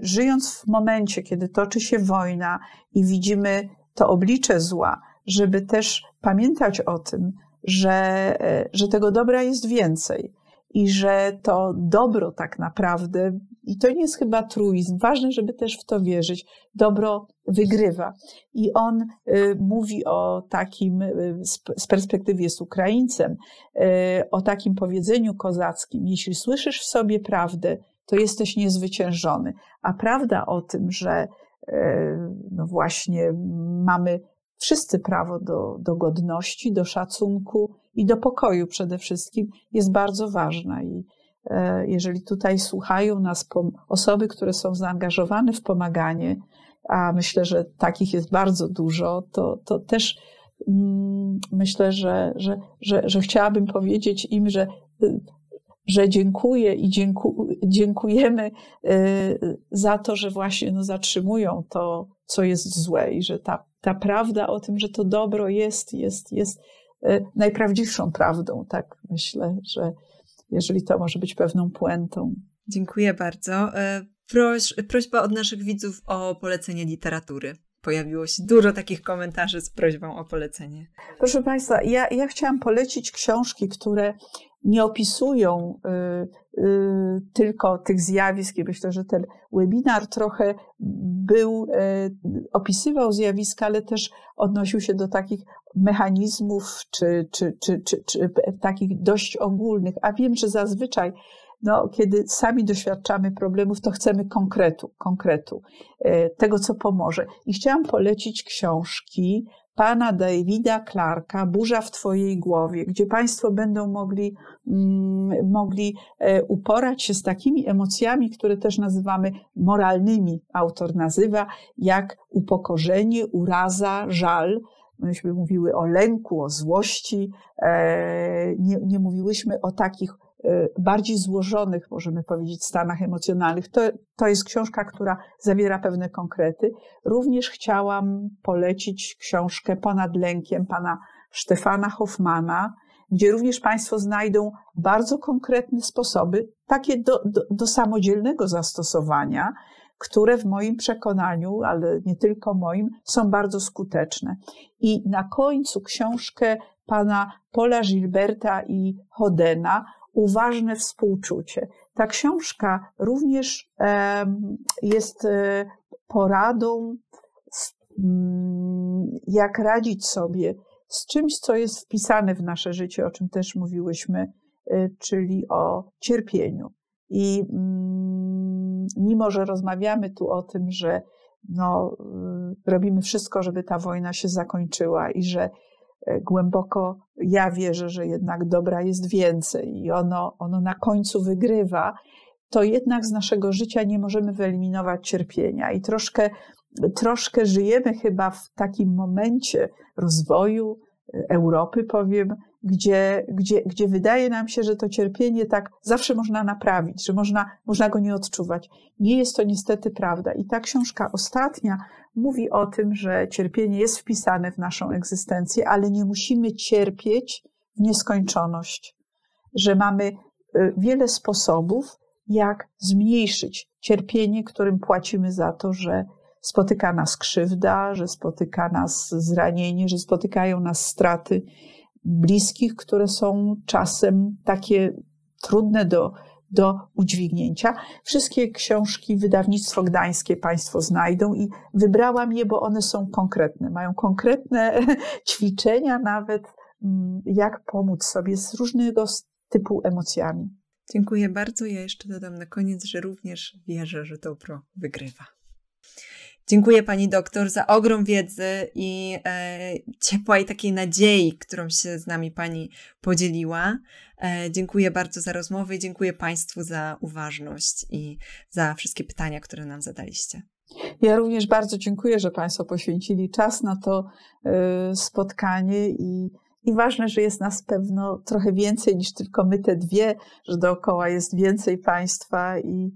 żyjąc w momencie, kiedy toczy się wojna i widzimy to oblicze zła, żeby też pamiętać o tym, że, że tego dobra jest więcej i że to dobro tak naprawdę, i to nie jest chyba truizm, ważne, żeby też w to wierzyć, dobro wygrywa. I on y, mówi o takim, y, z perspektywy jest Ukraińcem, y, o takim powiedzeniu kozackim, jeśli słyszysz w sobie prawdę, to jesteś niezwyciężony. A prawda o tym, że y, no właśnie mamy wszyscy prawo do, do godności, do szacunku i do pokoju przede wszystkim jest bardzo ważna. I e, jeżeli tutaj słuchają nas osoby, które są zaangażowane w pomaganie, a myślę, że takich jest bardzo dużo, to, to też mm, myślę, że, że, że, że chciałabym powiedzieć im, że że dziękuję i dzięku, dziękujemy y, za to, że właśnie no, zatrzymują to, co jest złe i że ta, ta prawda o tym, że to dobro jest, jest, jest y, najprawdziwszą prawdą. Tak myślę, że jeżeli to może być pewną puentą. Dziękuję bardzo. E, proś, prośba od naszych widzów o polecenie literatury pojawiło się dużo takich komentarzy z prośbą o polecenie. Proszę Państwa, ja, ja chciałam polecić książki, które nie opisują y, y, tylko tych zjawisk i myślę, że ten webinar trochę był, y, opisywał zjawiska, ale też odnosił się do takich mechanizmów czy, czy, czy, czy, czy takich dość ogólnych, a wiem, że zazwyczaj no, kiedy sami doświadczamy problemów, to chcemy konkretu, konkretu, tego, co pomoże. I chciałam polecić książki pana Davida Clarka, Burza w Twojej głowie, gdzie Państwo będą mogli, mm, mogli e, uporać się z takimi emocjami, które też nazywamy moralnymi, autor nazywa, jak upokorzenie, uraza, żal. Myśmy mówiły o lęku, o złości, e, nie, nie mówiłyśmy o takich bardziej złożonych, możemy powiedzieć, stanach emocjonalnych. To, to jest książka, która zawiera pewne konkrety. Również chciałam polecić książkę Ponad lękiem pana Stefana Hoffmana, gdzie również Państwo znajdą bardzo konkretne sposoby, takie do, do, do samodzielnego zastosowania, które w moim przekonaniu, ale nie tylko moim, są bardzo skuteczne. I na końcu książkę pana Paula Gilberta i Hodena uważne współczucie. Ta książka również jest e, poradą, mm, jak radzić sobie z czymś, co jest wpisane w nasze życie, o czym też mówiłyśmy, e, czyli o cierpieniu. I mm, mimo, że rozmawiamy tu o tym, że no, y, robimy wszystko, żeby ta wojna się zakończyła i że E, głęboko ja wierzę, że jednak dobra jest więcej i ono, ono na końcu wygrywa, to jednak z naszego życia nie możemy wyeliminować cierpienia i troszkę, troszkę żyjemy chyba w takim momencie rozwoju e, Europy, powiem, gdzie, gdzie, gdzie wydaje nam się, że to cierpienie tak zawsze można naprawić, że można, można go nie odczuwać. Nie jest to niestety prawda. I ta książka ostatnia mówi o tym, że cierpienie jest wpisane w naszą egzystencję, ale nie musimy cierpieć w nieskończoność. Że mamy y, wiele sposobów, jak zmniejszyć cierpienie, którym płacimy za to, że spotyka nas krzywda, że spotyka nas zranienie, że spotykają nas straty bliskich, które są czasem takie trudne do, do udźwignięcia. Wszystkie książki wydawnictwo gdańskie Państwo znajdą i wybrałam je, bo one są konkretne. Mają konkretne <laughs> ćwiczenia nawet, mm, jak pomóc sobie z różnego typu emocjami. Dziękuję bardzo. Ja jeszcze dodam na koniec, że również wierzę, że dobro wygrywa. Dziękuję pani doktor za ogrom wiedzy i e, takiej nadziei, którą się z nami pani podzieliła. E, dziękuję bardzo za rozmowę i dziękuję państwu za uważność i za wszystkie pytania, które nam zadaliście. Ja również bardzo dziękuję, że państwo poświęcili czas na to e, spotkanie i i ważne, że jest nas pewno trochę więcej niż tylko my te dwie, że dookoła jest więcej państwa i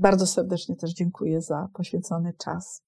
Bardzo serdecznie też dziękuję za poświęcony czas.